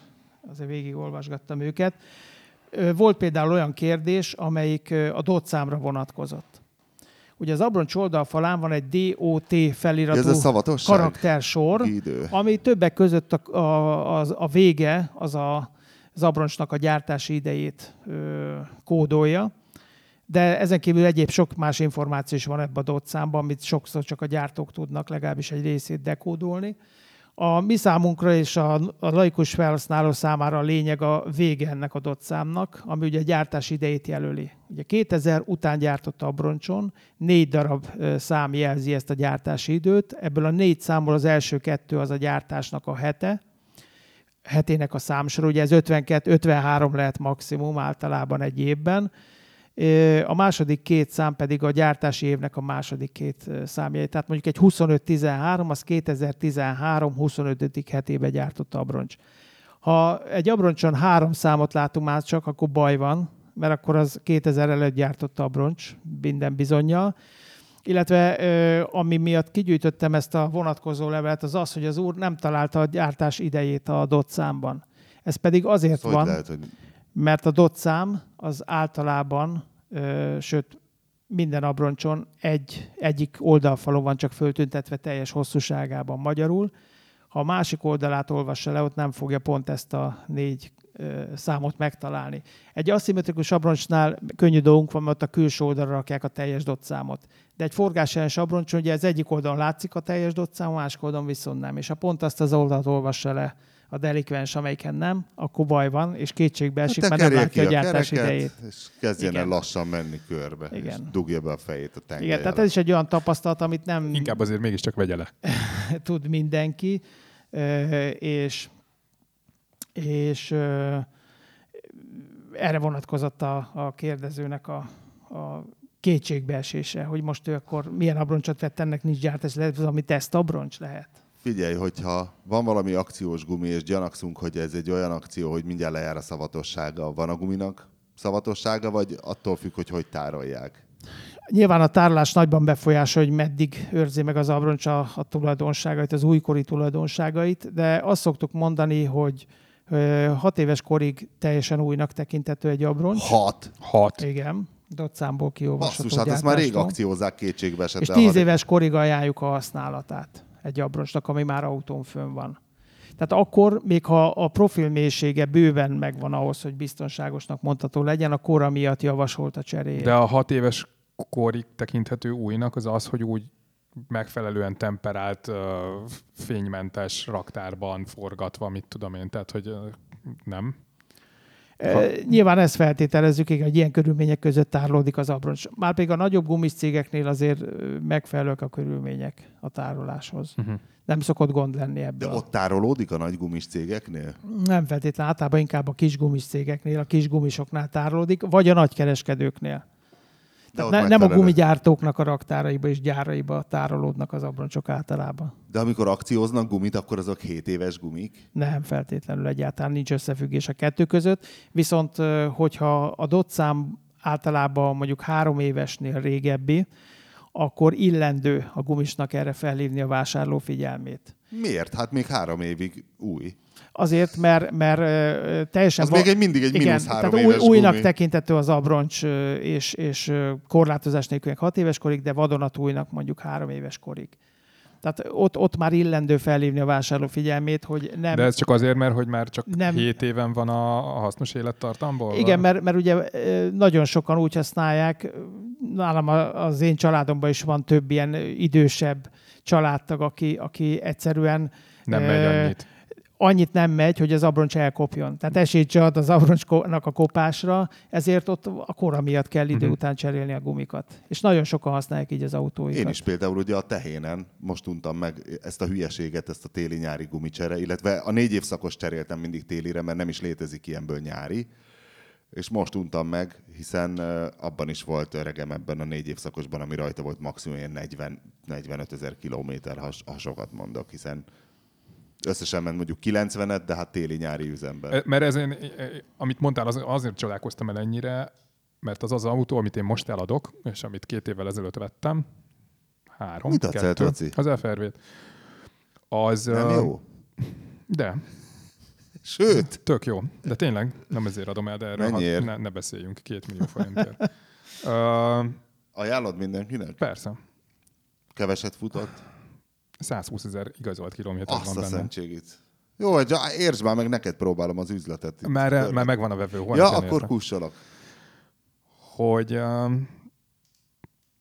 azért végigolvasgattam őket. Volt például olyan kérdés, amelyik a DOT számra vonatkozott. Ugye az abroncs oldalfalán van egy DOT feliratú Ez a karaktersor, Idő. ami többek között a, a, a, a vége, az a, az abroncsnak a gyártási idejét kódolja. De ezen kívül egyéb sok más információ is van ebben a DOT számban, amit sokszor csak a gyártók tudnak legalábbis egy részét dekódolni. A mi számunkra és a, a laikus felhasználó számára a lényeg a vége ennek a DOT számnak, ami ugye a gyártási idejét jelöli. Ugye 2000 után gyártott abroncson négy darab szám jelzi ezt a gyártási időt. Ebből a négy számból az első kettő az a gyártásnak a hete, hetének a számsor, ugye ez 52, 53 lehet maximum általában egy évben. A második két szám pedig a gyártási évnek a második két számjai. Tehát mondjuk egy 25-13, az 2013 25. hetébe gyártott abroncs. Ha egy abroncson három számot látunk már csak, akkor baj van, mert akkor az 2000 előtt gyártott abroncs, minden bizonyal. Illetve ami miatt kigyűjtöttem ezt a vonatkozó levelet, az az, hogy az úr nem találta a gyártás idejét a DOT számban. Ez pedig azért Hogy van, lehet, hogy mert a DOT szám az általában, ö, sőt minden abroncson egy, egyik oldalfalon van csak föltüntetve teljes hosszúságában magyarul. Ha a másik oldalát olvassa le, ott nem fogja pont ezt a négy számot megtalálni. Egy aszimmetrikus abroncsnál könnyű dolgunk van, mert ott a külső oldalra rakják a teljes dot számot. De egy forgásellenes abroncson ugye az egyik oldalon látszik a teljes dot szám, a másik oldalon viszont nem. És ha pont azt az oldalt olvassa le a delikvens, amelyiken nem, akkor baj van, és kétségbe esik, mert nem látja a gyártás kereket, idejét. És kezdjen el lassan menni körbe, és Igen. dugja be a fejét a tengely Igen, tehát ez is egy olyan tapasztalat, amit nem Inkább azért mégiscsak vegye le. tud mindenki, és, és erre vonatkozott a, a kérdezőnek a, a kétségbeesése, hogy most ő akkor milyen abroncsot vett, ennek nincs gyártás, lehet, az, ami teszt abroncs lehet. Figyelj, hogyha van valami akciós gumi, és gyanakszunk, hogy ez egy olyan akció, hogy mindjárt lejár a szavatossága, van a guminak szavatossága, vagy attól függ, hogy hogy tárolják? Nyilván a tárolás nagyban befolyásolja, hogy meddig őrzi meg az abroncs a, a tulajdonságait, az újkori tulajdonságait, de azt szoktuk mondani, hogy hat éves korig teljesen újnak tekintető egy abroncs. Hat! Hat. Igen, dotszámból kiolvasható Basszus, hát ezt már rég akciózzák kétségbe És esetlen. 10 ha- éves korig ajánljuk a használatát egy abroncsnak, ami már autón fönn van. Tehát akkor, még ha a profil mélysége bőven megvan ahhoz, hogy biztonságosnak mondható legyen, a kora miatt javasolt a cseréje. De a hat éves korig tekinthető újnak az az, hogy úgy megfelelően temperált, fénymentes raktárban forgatva, mit tudom én, tehát hogy nem. E, nyilván ezt feltételezzük, hogy ilyen körülmények között tárolódik az abroncs. Már pedig a nagyobb gumis cégeknél azért megfelelők a körülmények a tároláshoz. Uh-huh. Nem szokott gond lenni De ebből. ott tárolódik a nagy gumis cégeknél? Nem feltétlenül, általában inkább a kis gumis cégeknél, a kis gumisoknál tárolódik, vagy a nagykereskedőknél. De ne, nem a gumigyártóknak a raktáreiba és gyáraiba tárolódnak az abroncsok általában. De amikor akcióznak gumit, akkor azok 7 éves gumik? Nem feltétlenül egyáltalán nincs összefüggés a kettő között, viszont hogyha a dot szám általában mondjuk három évesnél régebbi, akkor illendő a gumisnak erre felhívni a vásárló figyelmét. Miért? Hát még három évig új. Azért, mert, mert teljesen... Az még egy mindig egy mínusz három tehát új, újnak gumi. tekintető az abroncs és, és korlátozás nélkülinek hat éves korig, de vadonatújnak mondjuk három éves korig. Tehát ott, ott már illendő felhívni a vásárló figyelmét, hogy nem... De ez csak azért, mert hogy már csak Nem. nem. 7 éven van a, a hasznos élettartamból? Igen, mert, mert ugye nagyon sokan úgy használják, nálam az én családomban is van több ilyen idősebb családtag, aki, aki egyszerűen Nem megy annyit. Annyit nem megy, hogy az abroncs elkopjon. Tehát esélyt se ad az abroncsnak a kopásra, ezért ott a kora miatt kell idő Mhm. után cserélni a gumikat. És nagyon sokan használják így az autóikat. Én is például ugye a tehénen most untam meg ezt a hülyeséget, ezt a téli-nyári gumicsere, illetve a négy évszakos cseréltem mindig télire, mert nem is létezik ilyenből nyári. És most untam meg, hiszen abban is volt öregem ebben a négy évszakosban, ami rajta volt maximum ilyen 40, 45 ezer kilométer, ha sokat mondok, hiszen összesen ment mondjuk 90-et, de hát téli-nyári üzemben. Mert ez én, amit mondtál, az, azért csodálkoztam el ennyire, mert az az autó, amit én most eladok, és amit két évvel ezelőtt vettem, három, Mit adsz el, kettő, Toci? az FRV-t, az... Nem jó? De, Sőt, tök jó. De tényleg, nem ezért adom el, de erről Mennyiért? ne, ne beszéljünk két millió forintért. uh, ajánlod mindenkinek? persze. Keveset futott? 120 ezer igazolt kilométer Azt van a benne. szentségit. Jó, hogy értsd már meg, neked próbálom az üzletet. Már, már megvan a vevő. Ja, akkor kussolok. hogy um,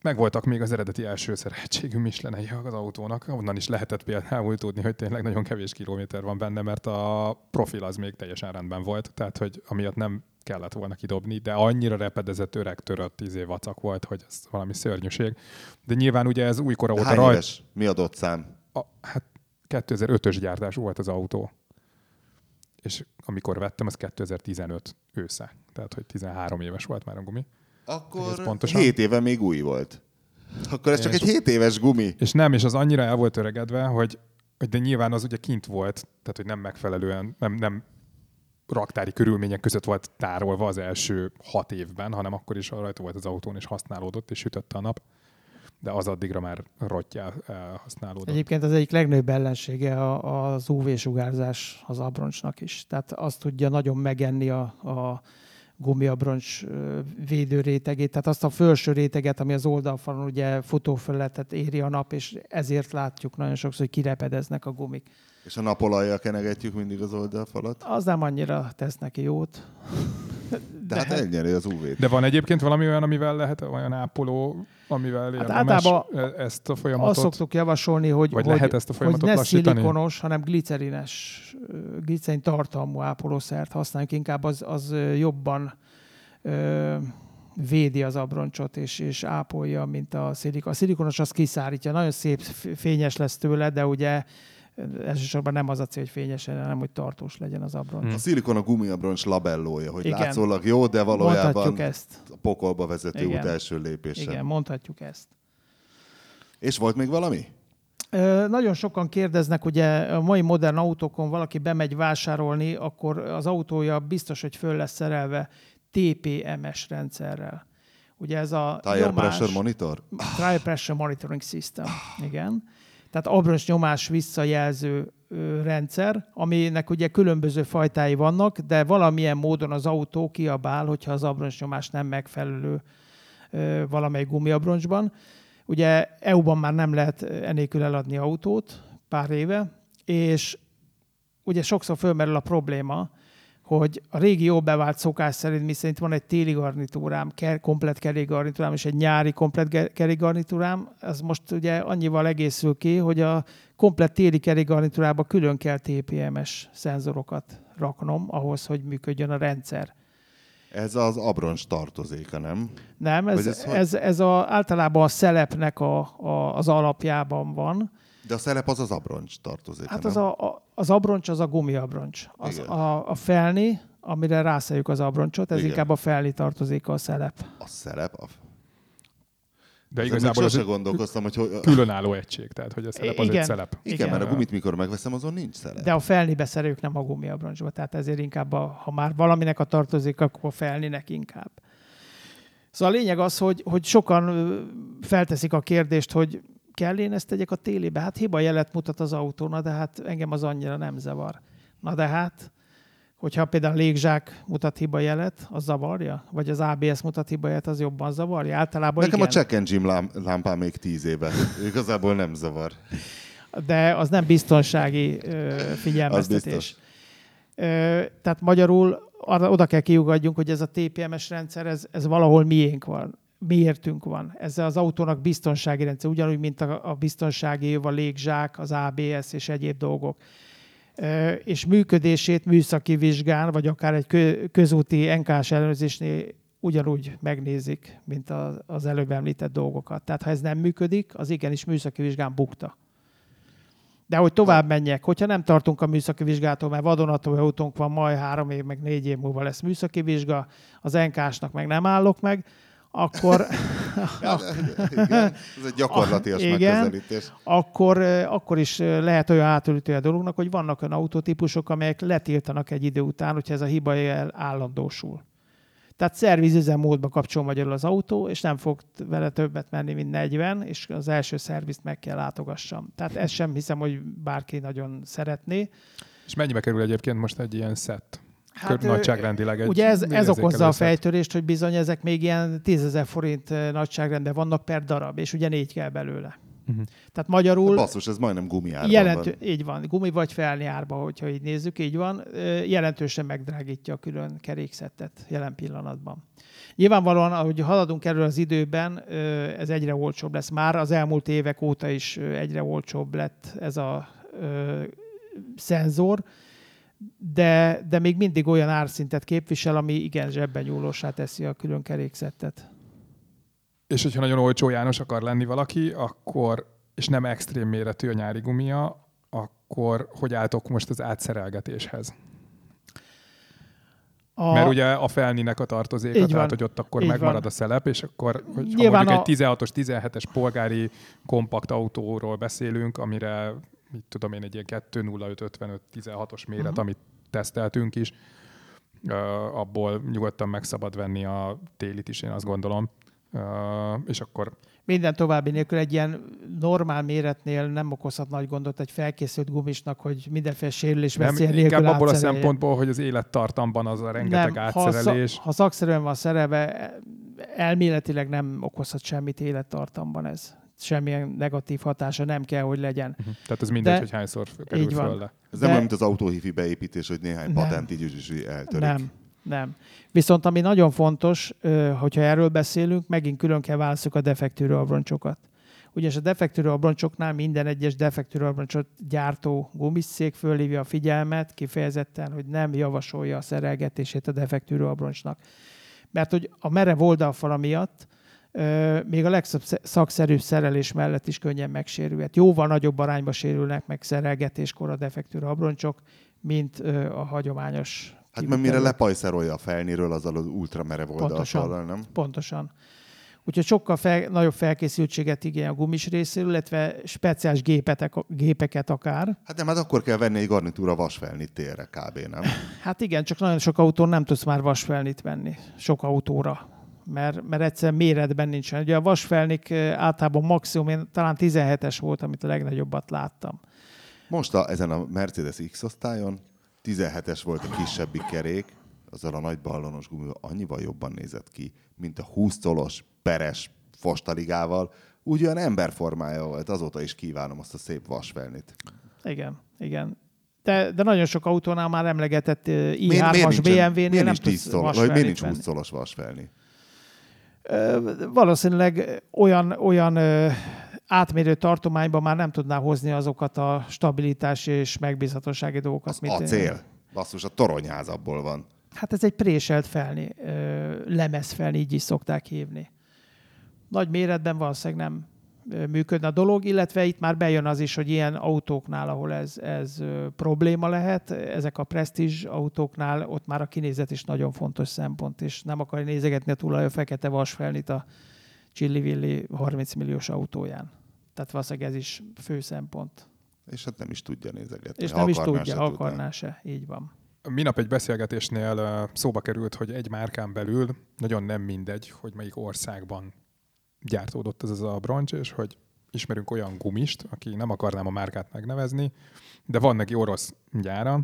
megvoltak még az eredeti első szerehetségű Michelinei az autónak. Onnan is lehetett például tudni, hogy tényleg nagyon kevés kilométer van benne, mert a profil az még teljesen rendben volt, tehát hogy amiatt nem kellett volna kidobni, de annyira repedezett, öreg, törött, tíz év vacak volt, hogy ez valami szörnyűség. De nyilván ugye ez újkora óta hány rajt? Mi adott szám? A, hát 2005-ös gyártás volt az autó. És amikor vettem, az 2015 ősze. Tehát, hogy 13 éves volt már a gumi. Akkor Ez pontosan? 7 éve még új volt. Akkor ez csak És- egy 7 éves gumi. És nem, és az annyira el volt öregedve, hogy, hogy de nyilván az ugye kint volt, tehát hogy nem megfelelően, nem, nem raktári körülmények között volt tárolva az első hat évben, hanem akkor is rajta volt az autón, és használódott, és sütötte a nap. De az addigra már rottyá használódott. Egyébként az egyik legnagyobb ellensége az UV-sugárzás az abroncsnak is. Tehát azt tudja nagyon megenni a, a gumiabroncs védőrétegét, tehát azt a felső réteget, ami az oldalfalon ugye futófelületet éri a nap, és ezért látjuk nagyon sokszor, hogy kirepedeznek a gumik. És a napolajjal kenegetjük mindig az oldalfalat? Az nem annyira tesz neki jót. De, De hát elnyeri az uv De van egyébként valami olyan, amivel lehet, olyan ápoló, amivel hát általában ezt a folyamatot... Azt szoktuk javasolni, hogy, vagy hogy, lehet ezt a folyamatot hogy ne lassítani? szilikonos, hanem glicerines, glicerin tartalmú ápolószert használjuk, inkább az, az jobban ö, védi az abroncsot, és, és ápolja, mint a szilikon. A szilikonos az kiszárítja, nagyon szép, fényes lesz tőle, de ugye elsősorban nem az a cél, hogy fényesen, hanem hogy tartós legyen az abroncs. Hmm. A szilikon a gumiabroncs labellója, hogy Igen. látszólag jó, de valójában ezt. a pokolba vezető Igen. út első lépése. Igen, mondhatjuk ezt. És volt még valami? Ö, nagyon sokan kérdeznek, ugye a mai modern autókon valaki bemegy vásárolni, akkor az autója biztos, hogy föl lesz szerelve TPMS rendszerrel. Ugye ez a Tire nyomás, Pressure Monitor? Tire Pressure Monitoring System, igen tehát abroncs nyomás visszajelző rendszer, aminek ugye különböző fajtái vannak, de valamilyen módon az autó kiabál, hogyha az abroncs nyomás nem megfelelő valamely gumiabroncsban. Ugye EU-ban már nem lehet enélkül eladni autót pár éve, és ugye sokszor fölmerül a probléma, hogy a régi jó bevált szokás szerint, mi szerint van egy téli garnitúrám, komplet kerékgarnitúrám és egy nyári komplet kerékgarnitúrám, az most ugye annyival egészül ki, hogy a komplet téli kerékgarnitúrába külön kell TPMS szenzorokat raknom ahhoz, hogy működjön a rendszer. Ez az abroncs tartozéka, nem? Nem, ez, ez, ez, ez a, általában a szelepnek a, a, az alapjában van. De a szelep az az abroncs tartozik. Hát az, a, a, az abroncs az a gumiabroncs. Az a, a felni, amire rászeljük az abroncsot, ez Igen. inkább a felni tartozik a szelep. A szelep? A... De igazából az gondolkoztam, hogy, hogy... különálló egység, tehát hogy a szelep az Igen. egy szelep. Igen, Igen, mert a gumit mikor megveszem, azon nincs szelep. De a felnibe szereljük nem a gumiabroncsba, tehát ezért inkább, a, ha már valaminek a tartozik, akkor a felninek inkább. Szóval a lényeg az, hogy, hogy sokan felteszik a kérdést, hogy kell én ezt tegyek a télébe? Hát hiba jelet mutat az autó, na de hát engem az annyira nem zavar. Na de hát, hogyha például a légzsák mutat hiba jelet, az zavarja? Vagy az ABS mutat hiba jelet, az jobban zavarja? Általában Nekem igen. a check engine lámpám még tíz éve. Igazából nem zavar. De az nem biztonsági ö, figyelmeztetés. Ö, tehát magyarul arra, oda kell kiugadjunk, hogy ez a TPMS rendszer, ez, ez valahol miénk van miértünk van. Ez az autónak biztonsági rendszer, ugyanúgy, mint a, a biztonsági a légzsák, az ABS és egyéb dolgok. És működését műszaki vizsgán, vagy akár egy közúti NKS ellenőrzésnél ugyanúgy megnézik, mint az előbb említett dolgokat. Tehát ha ez nem működik, az igenis műszaki vizsgán bukta. De hogy tovább menjek, hogyha nem tartunk a műszaki vizsgától, mert vadonatúj autónk van, majd három év, meg négy év múlva lesz műszaki vizsga, az NK-snak meg nem állok meg, akkor... igen, ez egy gyakorlatias igen, megközelítés. Akkor, akkor is lehet olyan átülítő a dolognak, hogy vannak olyan autótípusok, amelyek letiltanak egy idő után, hogyha ez a hiba állandósul. Tehát szervizüzemmódba kapcsol magyarul az autó, és nem fog vele többet menni, mint 40, és az első szervizt meg kell látogassam. Tehát ezt sem hiszem, hogy bárki nagyon szeretné. És mennyibe kerül egyébként most egy ilyen szett? Hát, nagyságrendileg egy Ugye ez, ez okozza a fejtörést, hogy bizony ezek még ilyen 10 ezer forint nagyságrendben vannak per darab, és ugye négy kell belőle. Uh-huh. Tehát magyarul... Basszus, ez majdnem gumiárban jelentő, van. Így van, gumi vagy felni árba, hogyha így nézzük, így van. Jelentősen megdrágítja a külön kerékszettet jelen pillanatban. Nyilvánvalóan, ahogy haladunk erről az időben, ez egyre olcsóbb lesz. Már az elmúlt évek óta is egyre olcsóbb lett ez a szenzor, de, de még mindig olyan árszintet képvisel, ami igen zsebben nyúlósá teszi a külön kerékszettet. És hogyha nagyon olcsó János akar lenni valaki, akkor, és nem extrém méretű a nyári gumia, akkor hogy álltok most az átszerelgetéshez? A... Mert ugye a felninek a tartozéka, így tehát hogy ott akkor így megmarad van. a szelep, és akkor, hogy ha mondjuk a... egy 16-os, 17-es polgári kompakt autóról beszélünk, amire mit tudom én, egy ilyen 2.05.55 16-os méret, uh-huh. amit teszteltünk is, uh, abból nyugodtan meg szabad venni a télit is, én azt gondolom. Uh, és akkor minden további nélkül egy ilyen normál méretnél nem okozhat nagy gondot egy felkészült gumisnak, hogy mindenféle sérülés veszélye nem, nélkül inkább abból a szempontból, hogy az élettartamban az a rengeteg nem, átszerelés. Ha, ha szakszerűen van szerelve, elméletileg nem okozhat semmit élettartamban ez. Semmilyen negatív hatása nem kell, hogy legyen. Uh-huh. Tehát ez mindegy, De- hogy hányszor kerül így van. föl le. Ez De- nem olyan, mint az autóhifi beépítés, hogy néhány Nem. patent így is eltörik. Nem, nem. Viszont ami nagyon fontos, hogyha erről beszélünk, megint külön kell válaszoljuk a defektűrő abroncsokat. Ugyanis a defektűrő abroncsoknál minden egyes defektűrő abroncsot gyártó gumiszék fölhívja a figyelmet kifejezetten, hogy nem javasolja a szerelgetését a defektűrő abroncsnak. Mert hogy a merev oldalfala miatt még a legszakszerűbb szerelés mellett is könnyen megsérülhet. Jóval nagyobb arányba sérülnek meg szerelgetéskor a defektűrő abroncsok, mint a hagyományos Hát mert mire lepajszerolja a felnéről, azzal az ultramerev oldalfallal, nem? Pontosan. Úgyhogy sokkal fel, nagyobb felkészültséget igényel a gumis részéről, illetve speciális gépetek, gépeket akár. Hát nem, hát akkor kell venni egy garnitúra vasfelnit térre kb. nem? Hát igen, csak nagyon sok autón nem tudsz már vasfelnit venni. Sok autóra. Mert, mert egyszerűen méretben nincsen. Ugye a vasfelnik általában maximum, én talán 17-es volt, amit a legnagyobbat láttam. Most a, ezen a Mercedes X-osztályon 17-es volt a kisebbik kerék, azzal a nagy ballonos gumival annyival jobban nézett ki, mint a 20 tolos peres fostaligával. Úgy olyan emberformája volt, azóta is kívánom azt a szép vasfelnit. Igen, igen. De, de nagyon sok autónál már emlegetett eh, i3-as nincsen- BMW-nél nem nincs 10 tudsz vagy miért nincs venni. 20 tolos vasfelni? Valószínűleg olyan, olyan átmérő tartományban már nem tudná hozni azokat a stabilitási és megbízhatósági dolgokat. Az mint- acél. Basszus, a toronyház abból van. Hát ez egy préselt felni, ö, lemezfelni, így is szokták hívni. Nagy méretben valószínűleg nem működne a dolog, illetve itt már bejön az is, hogy ilyen autóknál, ahol ez, ez probléma lehet, ezek a presztízs autóknál, ott már a kinézet is nagyon fontos szempont, és nem akarja nézegetni a tulaj a fekete vasfelnit a Csillivilli 30 milliós autóján. Tehát valószínűleg ez is fő szempont. És hát nem is tudja nézegetni. És nem is akarná, tudja, se akarná se. Így van. Minap egy beszélgetésnél szóba került, hogy egy márkán belül nagyon nem mindegy, hogy melyik országban gyártódott ez az a broncs, és hogy ismerünk olyan gumist, aki nem akarnám a márkát megnevezni, de van neki orosz gyára,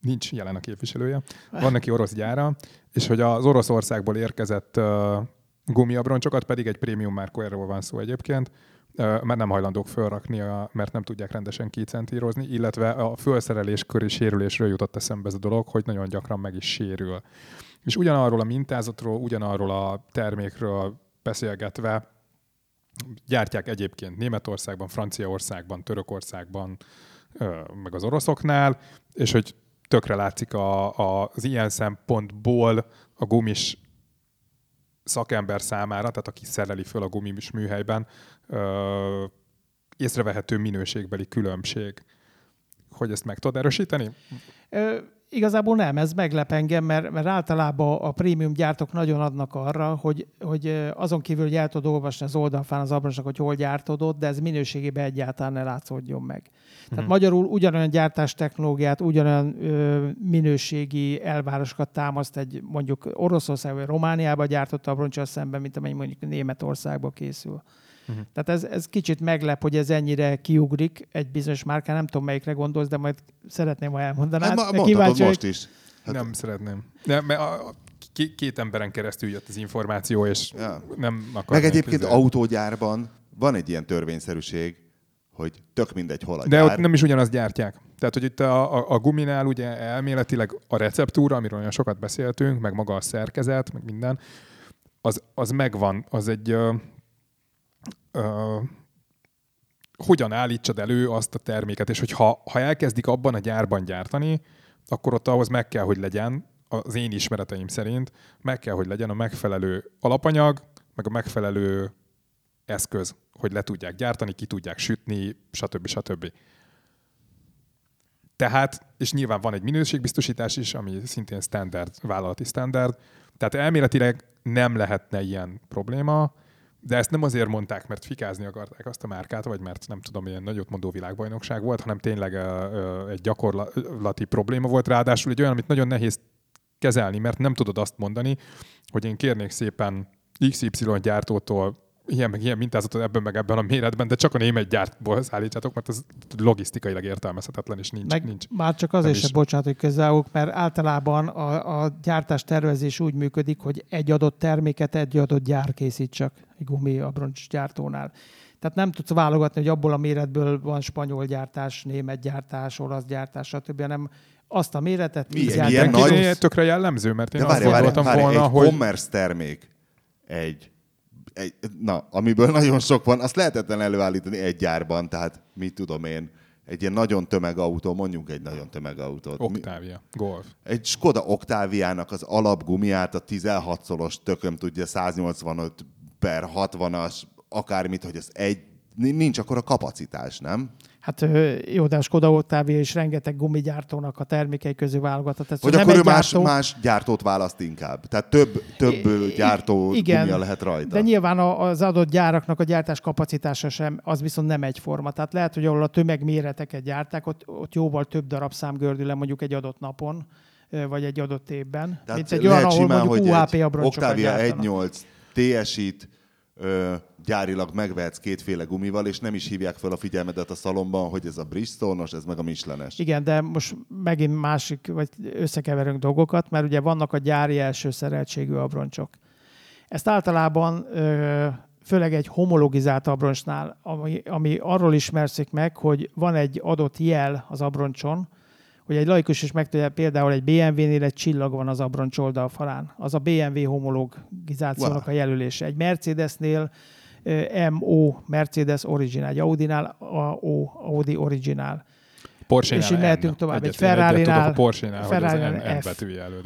nincs jelen a képviselője, van neki orosz gyára, és hogy az Oroszországból érkezett uh, gumiabroncsokat pedig egy prémium márkó, erről van szó egyébként, uh, mert nem hajlandók fölrakni, a, mert nem tudják rendesen kicentírozni, illetve a fölszerelés köri sérülésről jutott eszembe ez a dolog, hogy nagyon gyakran meg is sérül. És ugyanarról a mintázatról, ugyanarról a termékről beszélgetve gyártják egyébként Németországban, Franciaországban, Törökországban, meg az oroszoknál, és hogy tökre látszik a, a, az ilyen szempontból a gumis szakember számára, tehát aki szereli föl a gumis műhelyben, ö, észrevehető minőségbeli különbség. Hogy ezt meg tudod erősíteni? Ö, igazából nem, ez meglep engem, mert, mert általában a prémium gyártók nagyon adnak arra, hogy, hogy azon kívül, hogy el tudod olvasni az oldalfán az abroncsnak, hogy hol gyártódott, de ez minőségében egyáltalán ne látszódjon meg. Tehát magyarul ugyanolyan gyártás technológiát, ugyanolyan ö, minőségi elvárásokat támaszt egy mondjuk Oroszország vagy Romániába gyártott abroncsal szemben, mint amely mondjuk Németországba készül. Uh-huh. Tehát ez, ez kicsit meglep, hogy ez ennyire kiugrik egy bizonyos márkán, nem tudom melyikre gondolsz, de majd szeretném, ha elmondanád. Hát, ma, kíváncsi most is. Hát, nem szeretném. Nem, mert a, a, k- két emberen keresztül jött az információ, és Ja. nem akarnék Meg egyébként izé- autógyárban van egy ilyen törvényszerűség, hogy tök mindegy hol a De gyár. ott nem is ugyanazt gyártják. Tehát, hogy itt a, a, a guminál ugye elméletileg a receptúra, amiről olyan sokat beszéltünk, meg maga a szerkezet, meg minden, az, az megvan, az egy hogyan állítsad elő azt a terméket, és hogyha ha elkezdik abban a gyárban gyártani, akkor ott ahhoz meg kell, hogy legyen, az én ismereteim szerint, meg kell, hogy legyen a megfelelő alapanyag, meg a megfelelő eszköz, hogy le tudják gyártani, ki tudják sütni, stb. stb. Tehát, és nyilván van egy minőségbiztosítás is, ami szintén standard, vállalati standard, tehát elméletileg nem lehetne ilyen probléma, de ezt nem azért mondták, mert fikázni akarták azt a márkát, vagy mert nem tudom, ilyen nagyot mondó világbajnokság volt, hanem tényleg egy gyakorlati probléma volt, ráadásul egy olyan, amit nagyon nehéz kezelni, mert nem tudod azt mondani, hogy én kérnék szépen XY gyártótól ilyen meg ilyen mintázatot ebben meg ebben a méretben, de csak a német gyártból szállítsátok, mert ez logisztikailag értelmezhetetlen, és nincs. Meg nincs. Már csak azért sem, bocsánat, hogy közzállók, mert általában a, a gyártás tervezés úgy működik, hogy egy adott terméket egy adott gyár készít csak egy gumi abroncs gyártónál. Tehát nem tudsz válogatni, hogy abból a méretből van spanyol gyártás, német gyártás, olasz gyártás, stb., hanem azt a méretet Milyen- milyen nagy-. Tökre jellemző, mert én De azt várj, várj, gondoltam várj, volna, egy hogy commerce termék, egy, egy, na, amiből nagyon sok van, azt lehetetlen előállítani egy gyárban, tehát mit tudom én, egy ilyen nagyon tömegautó, mondjuk egy nagyon tömegautót. Octavia, Golf. Egy Skoda Octaviának az alapgumiát a 16-szoros tököm tudja 185 per 60-as, akármit, hogy ez egy, nincs akkor a kapacitás, nem? Hát jó, de a Skoda Octavia is rengeteg gumigyártónak a termékei közül válogatott. Ez Hogy nem akkor ő más, gyártó- más gyártót választ inkább. Tehát több, több I- gyártó igen, gumia lehet rajta. De nyilván az adott gyáraknak a gyártás kapacitása sem, az viszont nem egyforma. Tehát lehet, hogy ahol a tömegméreteket gyárták, ott, ott jóval több darab szám gördül le mondjuk egy adott napon, vagy egy adott évben. Tehát mint egy olyan, ahol simán, mondjuk egy abroncsokat Octavia gyártanak. 1.8 TS-it ö, gyárilag megvehetsz kétféle gumival, és nem is hívják fel a figyelmedet a szalomban, hogy ez a Bridgestone-os, ez meg a Michelenes. Igen, de most megint másik, vagy összekeverünk dolgokat, mert ugye vannak a gyári első szereltségű abroncsok. Ezt általában ö, főleg egy homologizált abroncsnál, ami, ami arról ismerszik meg, hogy van egy adott jel az abroncson, hogy egy laikus is megtudja, például egy BMW-nél egy csillag van az abroncs oldalfalán. Az a BMW homologizációnak Wow. a jelölése. Egy Mercedesnél MO, Mercedes Original, egy Audinál AO, Audi Original. Porsche-nál És így mehetünk tovább. Egy Egyet- egyet Ferrari-nál- tudok a Porsche-nál, hogy az N, F.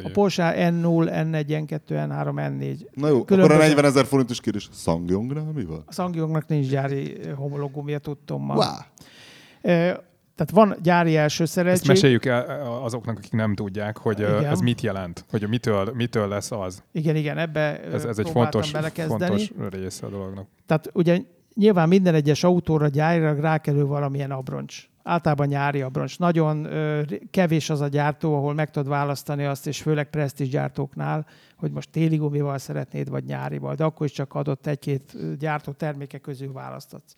A Porsche N0, N1, N2, N3, N4. Na jó, akkor a Különböző- 40 ezer forintos kérdés, Sangyongnál mi van? A Sangyongnak nincs gyári homologumia, tudtom ma. Wow. Tehát van gyári első Ezt szereltség. meséljük el azoknak, akik nem tudják, hogy Igen. ez mit jelent, hogy mitől, mitől lesz az. Igen, igen, ebbe Ez, ez egy fontos, fontos része a dolognak. Tehát ugye nyilván minden egyes autóra gyárilag rákerül valamilyen abroncs. Általában nyári abroncs. Nagyon ö, kevés az a gyártó, ahol meg tudod választani azt, és főleg presztízs gyártóknál, hogy most téli gumival szeretnéd, vagy nyárival, de akkor is csak adott egy-két gyártó terméke közül választatsz.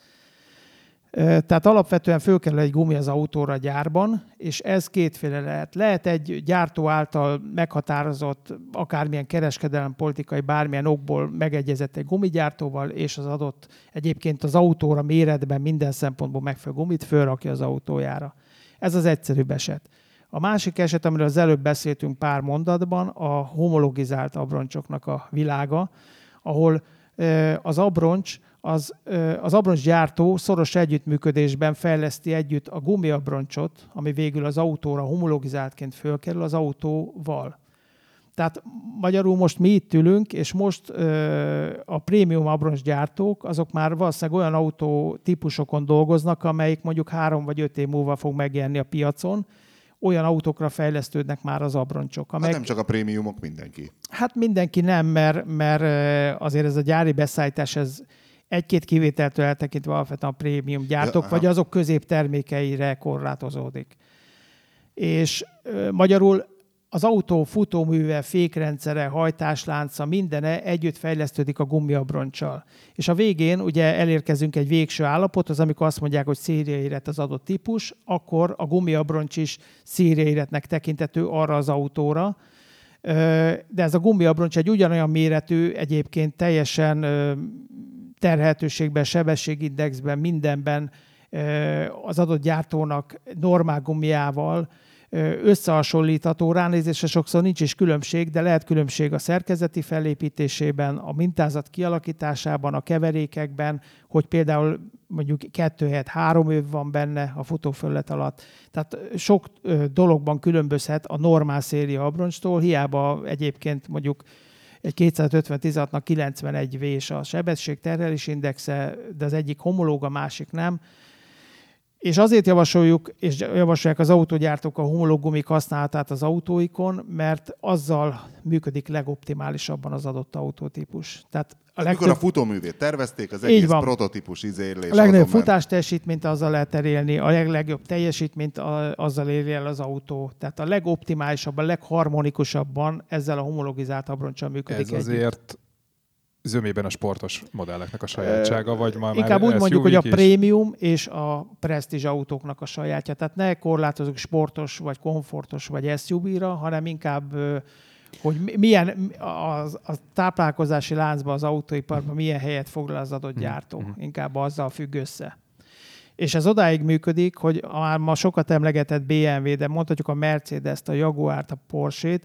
Tehát alapvetően fölkerül egy gumi az autóra gyárban, és ez kétféle lehet. Lehet egy gyártó által meghatározott, akármilyen kereskedelem, politikai, bármilyen okból megegyezett egy gumigyártóval, és az adott egyébként az autóra méretben minden szempontból megfelelő gumit fölrakja az autójára. Ez az egyszerűbb eset. A másik eset, amiről az előbb beszéltünk pár mondatban, a homologizált abroncsoknak a világa, ahol az abroncs az, az abroncsgyártó szoros együttműködésben fejleszti együtt a gumiabroncsot, ami végül az autóra homologizáltként fölkerül az autóval. Tehát magyarul most mi itt ülünk, és most ö, a prémium abroncsgyártók, azok már valószínűleg olyan autó típusokon dolgoznak, amelyik mondjuk három vagy öt év múlva fog megjelenni a piacon, olyan autókra fejlesztődnek már az abroncsok. Hát Amelyek, nem csak a prémiumok, mindenki. Hát mindenki nem, mert, mert azért ez a gyári beszállítás, ez egy-két kivételtől eltekintve alapvetően a prémium gyártók, Ja, vagy azok középtermékeire korlátozódik. És ö, magyarul az autó futóműve, fékrendszere, hajtáslánca, mindene együtt fejlesztődik a gumiabroncsal. És a végén ugye elérkezünk egy végső állapothoz, amikor azt mondják, hogy szériaéret az adott típus, akkor a gumiabroncs is szériaéretnek tekintető arra az autóra, de ez a gumiabroncs egy ugyanolyan méretű, egyébként teljesen ö, terhelhetőségben, sebességindexben, mindenben az adott gyártónak normál gumiával összehasonlítható. Ránézésre sokszor nincs is különbség, de lehet különbség a szerkezeti felépítésében, a mintázat kialakításában, a keverékekben, hogy például mondjuk kettő helyett három év van benne a futóföllet alatt. Tehát sok dologban különbözhet a normál széria abroncstól, hiába egyébként mondjuk egy 250 16 91 vés a sebesség terhelés indexe, de az egyik homológ, a másik nem. És azért javasoljuk, és javasolják az autógyártók a homológumik használatát az autóikon, mert azzal működik legoptimálisabban az adott autótípus. Tehát a Amikor a futóművét tervezték, az egész van. prototípus izélés. a legnagyobb futás teljesítményt azzal lehet elérni, a leg- legjobb teljesítményt a- azzal éri el az autó. Tehát a legoptimálisabban, legharmonikusabban ezzel a homologizált abroncsal működik Ez együtt. azért zömében a sportos modelleknek a sajátsága, vagy ma Inkább már úgy mondjuk, hogy a prémium és a prestige autóknak a sajátja. Tehát ne korlátozunk sportos, vagy komfortos, vagy SUV-ra, hanem inkább hogy mi- milyen az, a táplálkozási láncban, az autóiparban milyen helyet foglal az adott gyártó. Inkább azzal függ össze. És ez odáig működik, hogy a már ma sokat emlegetett BMW, de mondhatjuk a Mercedes-t, a Jaguar-t, a Porsche-t,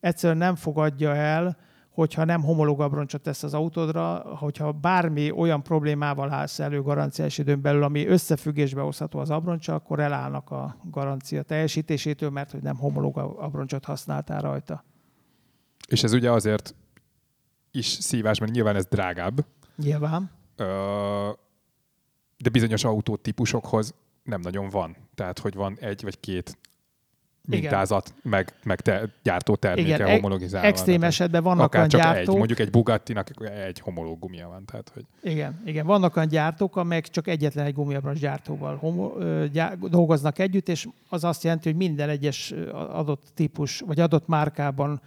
egyszerűen nem fogadja el, hogyha nem homológ abroncsot tesz az autódra, hogyha bármi olyan problémával állsz elő garanciás időn belül, ami összefüggésbe hozható az abroncsal, akkor elállnak a garancia teljesítésétől, mert hogy nem homológ abroncsot használtál rajta. És ez ugye azért is szívás, mert nyilván ez drágább, Nyilván. De bizonyos autótípusokhoz nem nagyon van. Tehát, hogy van egy vagy két Igen. mintázat, meg, meg te, gyártó terméke Igen, e- homologizálva. Extrém esetben vannak Akár olyan csak gyártók, egy, mondjuk egy Bugattinak egy homológ gumia van. Tehát, hogy Igen, igen, vannak olyan gyártók, amelyek csak egyetlen egy gumiabroncs gyártóval homo, ö, gyá, dolgoznak együtt, és az azt jelenti, hogy minden egyes adott típus, vagy adott márkában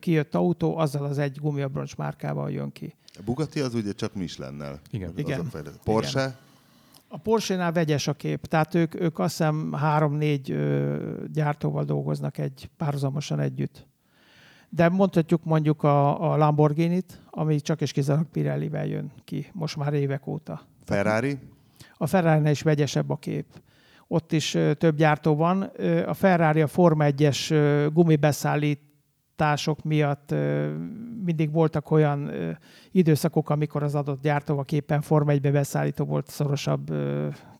kijött autó, azzal az egy gumiabroncs márkával jön ki. A Bugatti az ugye csak Michelin-nel. Igen. Az Igen. a. Porsche? A Porsche-nál vegyes a kép, tehát ők, ők azt hiszem három-négy gyártóval dolgoznak egy párhuzamosan együtt. De mondhatjuk mondjuk a, a Lamborghini-t, ami csak és kizárólag Pirelli-vel jön ki, most már évek óta. Ferrari? A ferrari is vegyesebb a kép. Ott is több gyártó van. A Ferrari a Forma 1-es ö, gumibeszállítások miatt mindig voltak olyan időszakok, amikor az adott gyártóval képen Forma 1-be beszállító volt szorosabb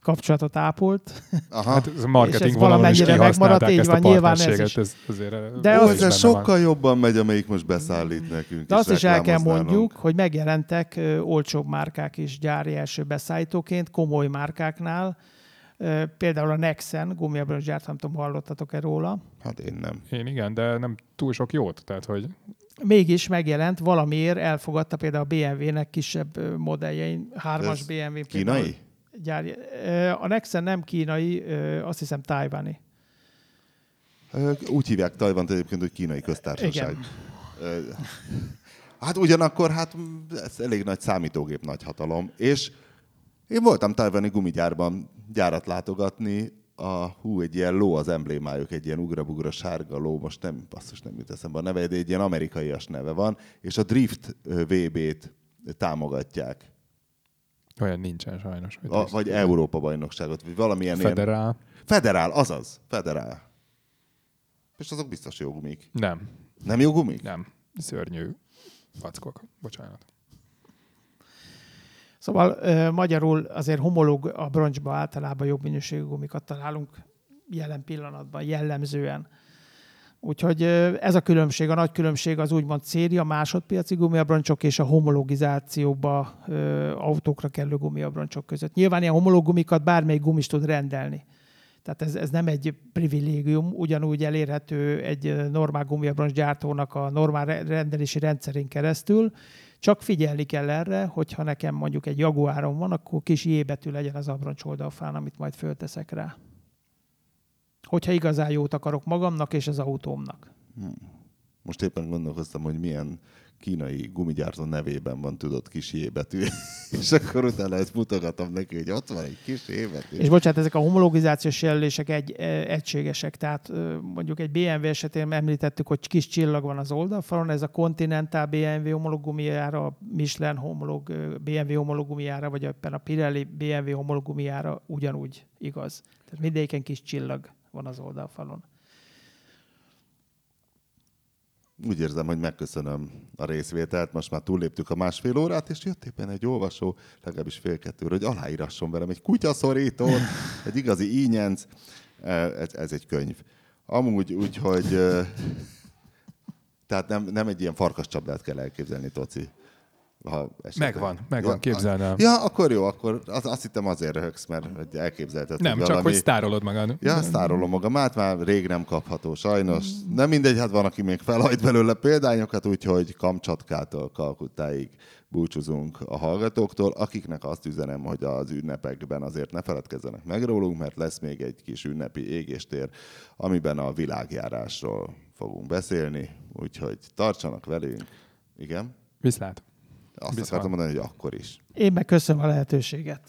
kapcsolatot ápolt. Aha. hát ez a marketing is valamennyire megmaradt, így ezt a van, nyilván ez is. Ez, azért De az ez sokkal van. jobban megy, amelyik most beszállít nekünk. De és azt is el kell mondjuk, hogy megjelentek olcsóbb márkák is gyári első beszállítóként, komoly márkáknál. Például a Nexen, gumiabroncs gyárt, nem tudom, hallottatok-e róla. Hát én nem. Én igen, de nem túl sok jót. Tehát, hogy mégis megjelent, valamiért elfogadta például a BMW-nek kisebb modelljein, hármas BMW. Kínai? Ö, A Nexen nem kínai, azt hiszem tájvani. Ö, Úgy hívják Tajvant egyébként, hogy kínai köztársaság. Igen. Hát ugyanakkor hát ez elég nagy számítógép nagy hatalom. És én voltam tajvani gumigyárban gyárat látogatni, a, hú, egy ilyen ló az emblémájuk, egy ilyen ugrabugra sárga ló, most nem, basszus, nem jut eszembe a neve, de egy ilyen amerikaias neve van, és a Drift VB-t támogatják, olyan nincsen sajnos. a, vagy Európa bajnokságot, vagy valamilyen ilyen... Federál. Federál, azaz, Federál. És azok biztos jó gumik. Nem, Nem jó gumik? nem. Szörnyű vackok. Bocsánat. Szóval ö, magyarul azért homológ a broncsba általában jobb minőségű gumikat találunk jelen pillanatban, jellemzően. Úgyhogy ö, ez a különbség, a nagy különbség az úgymond széria, másodpiaci gumiabroncsok és a homologizációba ö, autókra kerülő gumiabroncsok között. Nyilván ilyen homológ gumikat bármelyik gumis tud rendelni. Tehát ez, ez nem egy privilégium, ugyanúgy elérhető egy normál gumiabroncs gyártónak a normál re- rendelési rendszerén keresztül, csak figyelni kell erre, hogyha nekem mondjuk egy Jaguárom van, akkor kis J betű legyen az abroncs oldalfán, amit majd fölteszek rá. Hogyha igazán jót akarok magamnak és az autómnak. Most éppen gondolkoztam, hogy milyen kínai gumigyártó nevében van, tudod, kis J betű. és akkor utána ezt mutogatom neki, hogy ott van egy kis J betű. És bocsánat, ezek a homologizációs jelölések egy, eh, egységesek, tehát mondjuk egy BMW esetén említettük, hogy kis csillag van az oldalfalon, ez a Continental BMW homolog gumijára, a Michelin homolog BMW homolog gumijára, vagy éppen a Pirelli BMW homolog gumijára ugyanúgy igaz. Tehát mindegyiken kis csillag van az oldalfalon. Úgy érzem, hogy megköszönöm a részvételt, most már túlléptük a másfél órát, és jött éppen egy olvasó, legalábbis fél kettőre, hogy aláírasson velem egy kutyaszorítót, egy igazi ínyenc. Ez, ez egy könyv. Amúgy úgy, hogy ö, tehát nem, nem egy ilyen farkascsapdát kell elképzelni, Toci. Ha esetleg- Megvan, megvan, Ja, képzeld el. Ja, akkor jó, akkor az, azt hittem azért röhögsz, mert hogy elképzelted. Nem, hogy csak hogy sztárolod magad. Ja, sztárolom magam, hát már rég nem kapható, sajnos. Nem mindegy, hát van, aki még felhajt belőle példányokat, úgyhogy Kamcsatkától Kalkuttáig búcsúzunk a hallgatóktól, akiknek azt üzenem, hogy az ünnepekben azért ne feledkezzenek meg rólunk, mert lesz még egy kis ünnepi égéstér, amiben a világjárásról fogunk beszélni, úgyhogy tartsanak velünk. Igen? Viszlát. Azt Bizony. akartam mondani, hogy akkor is. Én meg köszönöm a lehetőséget.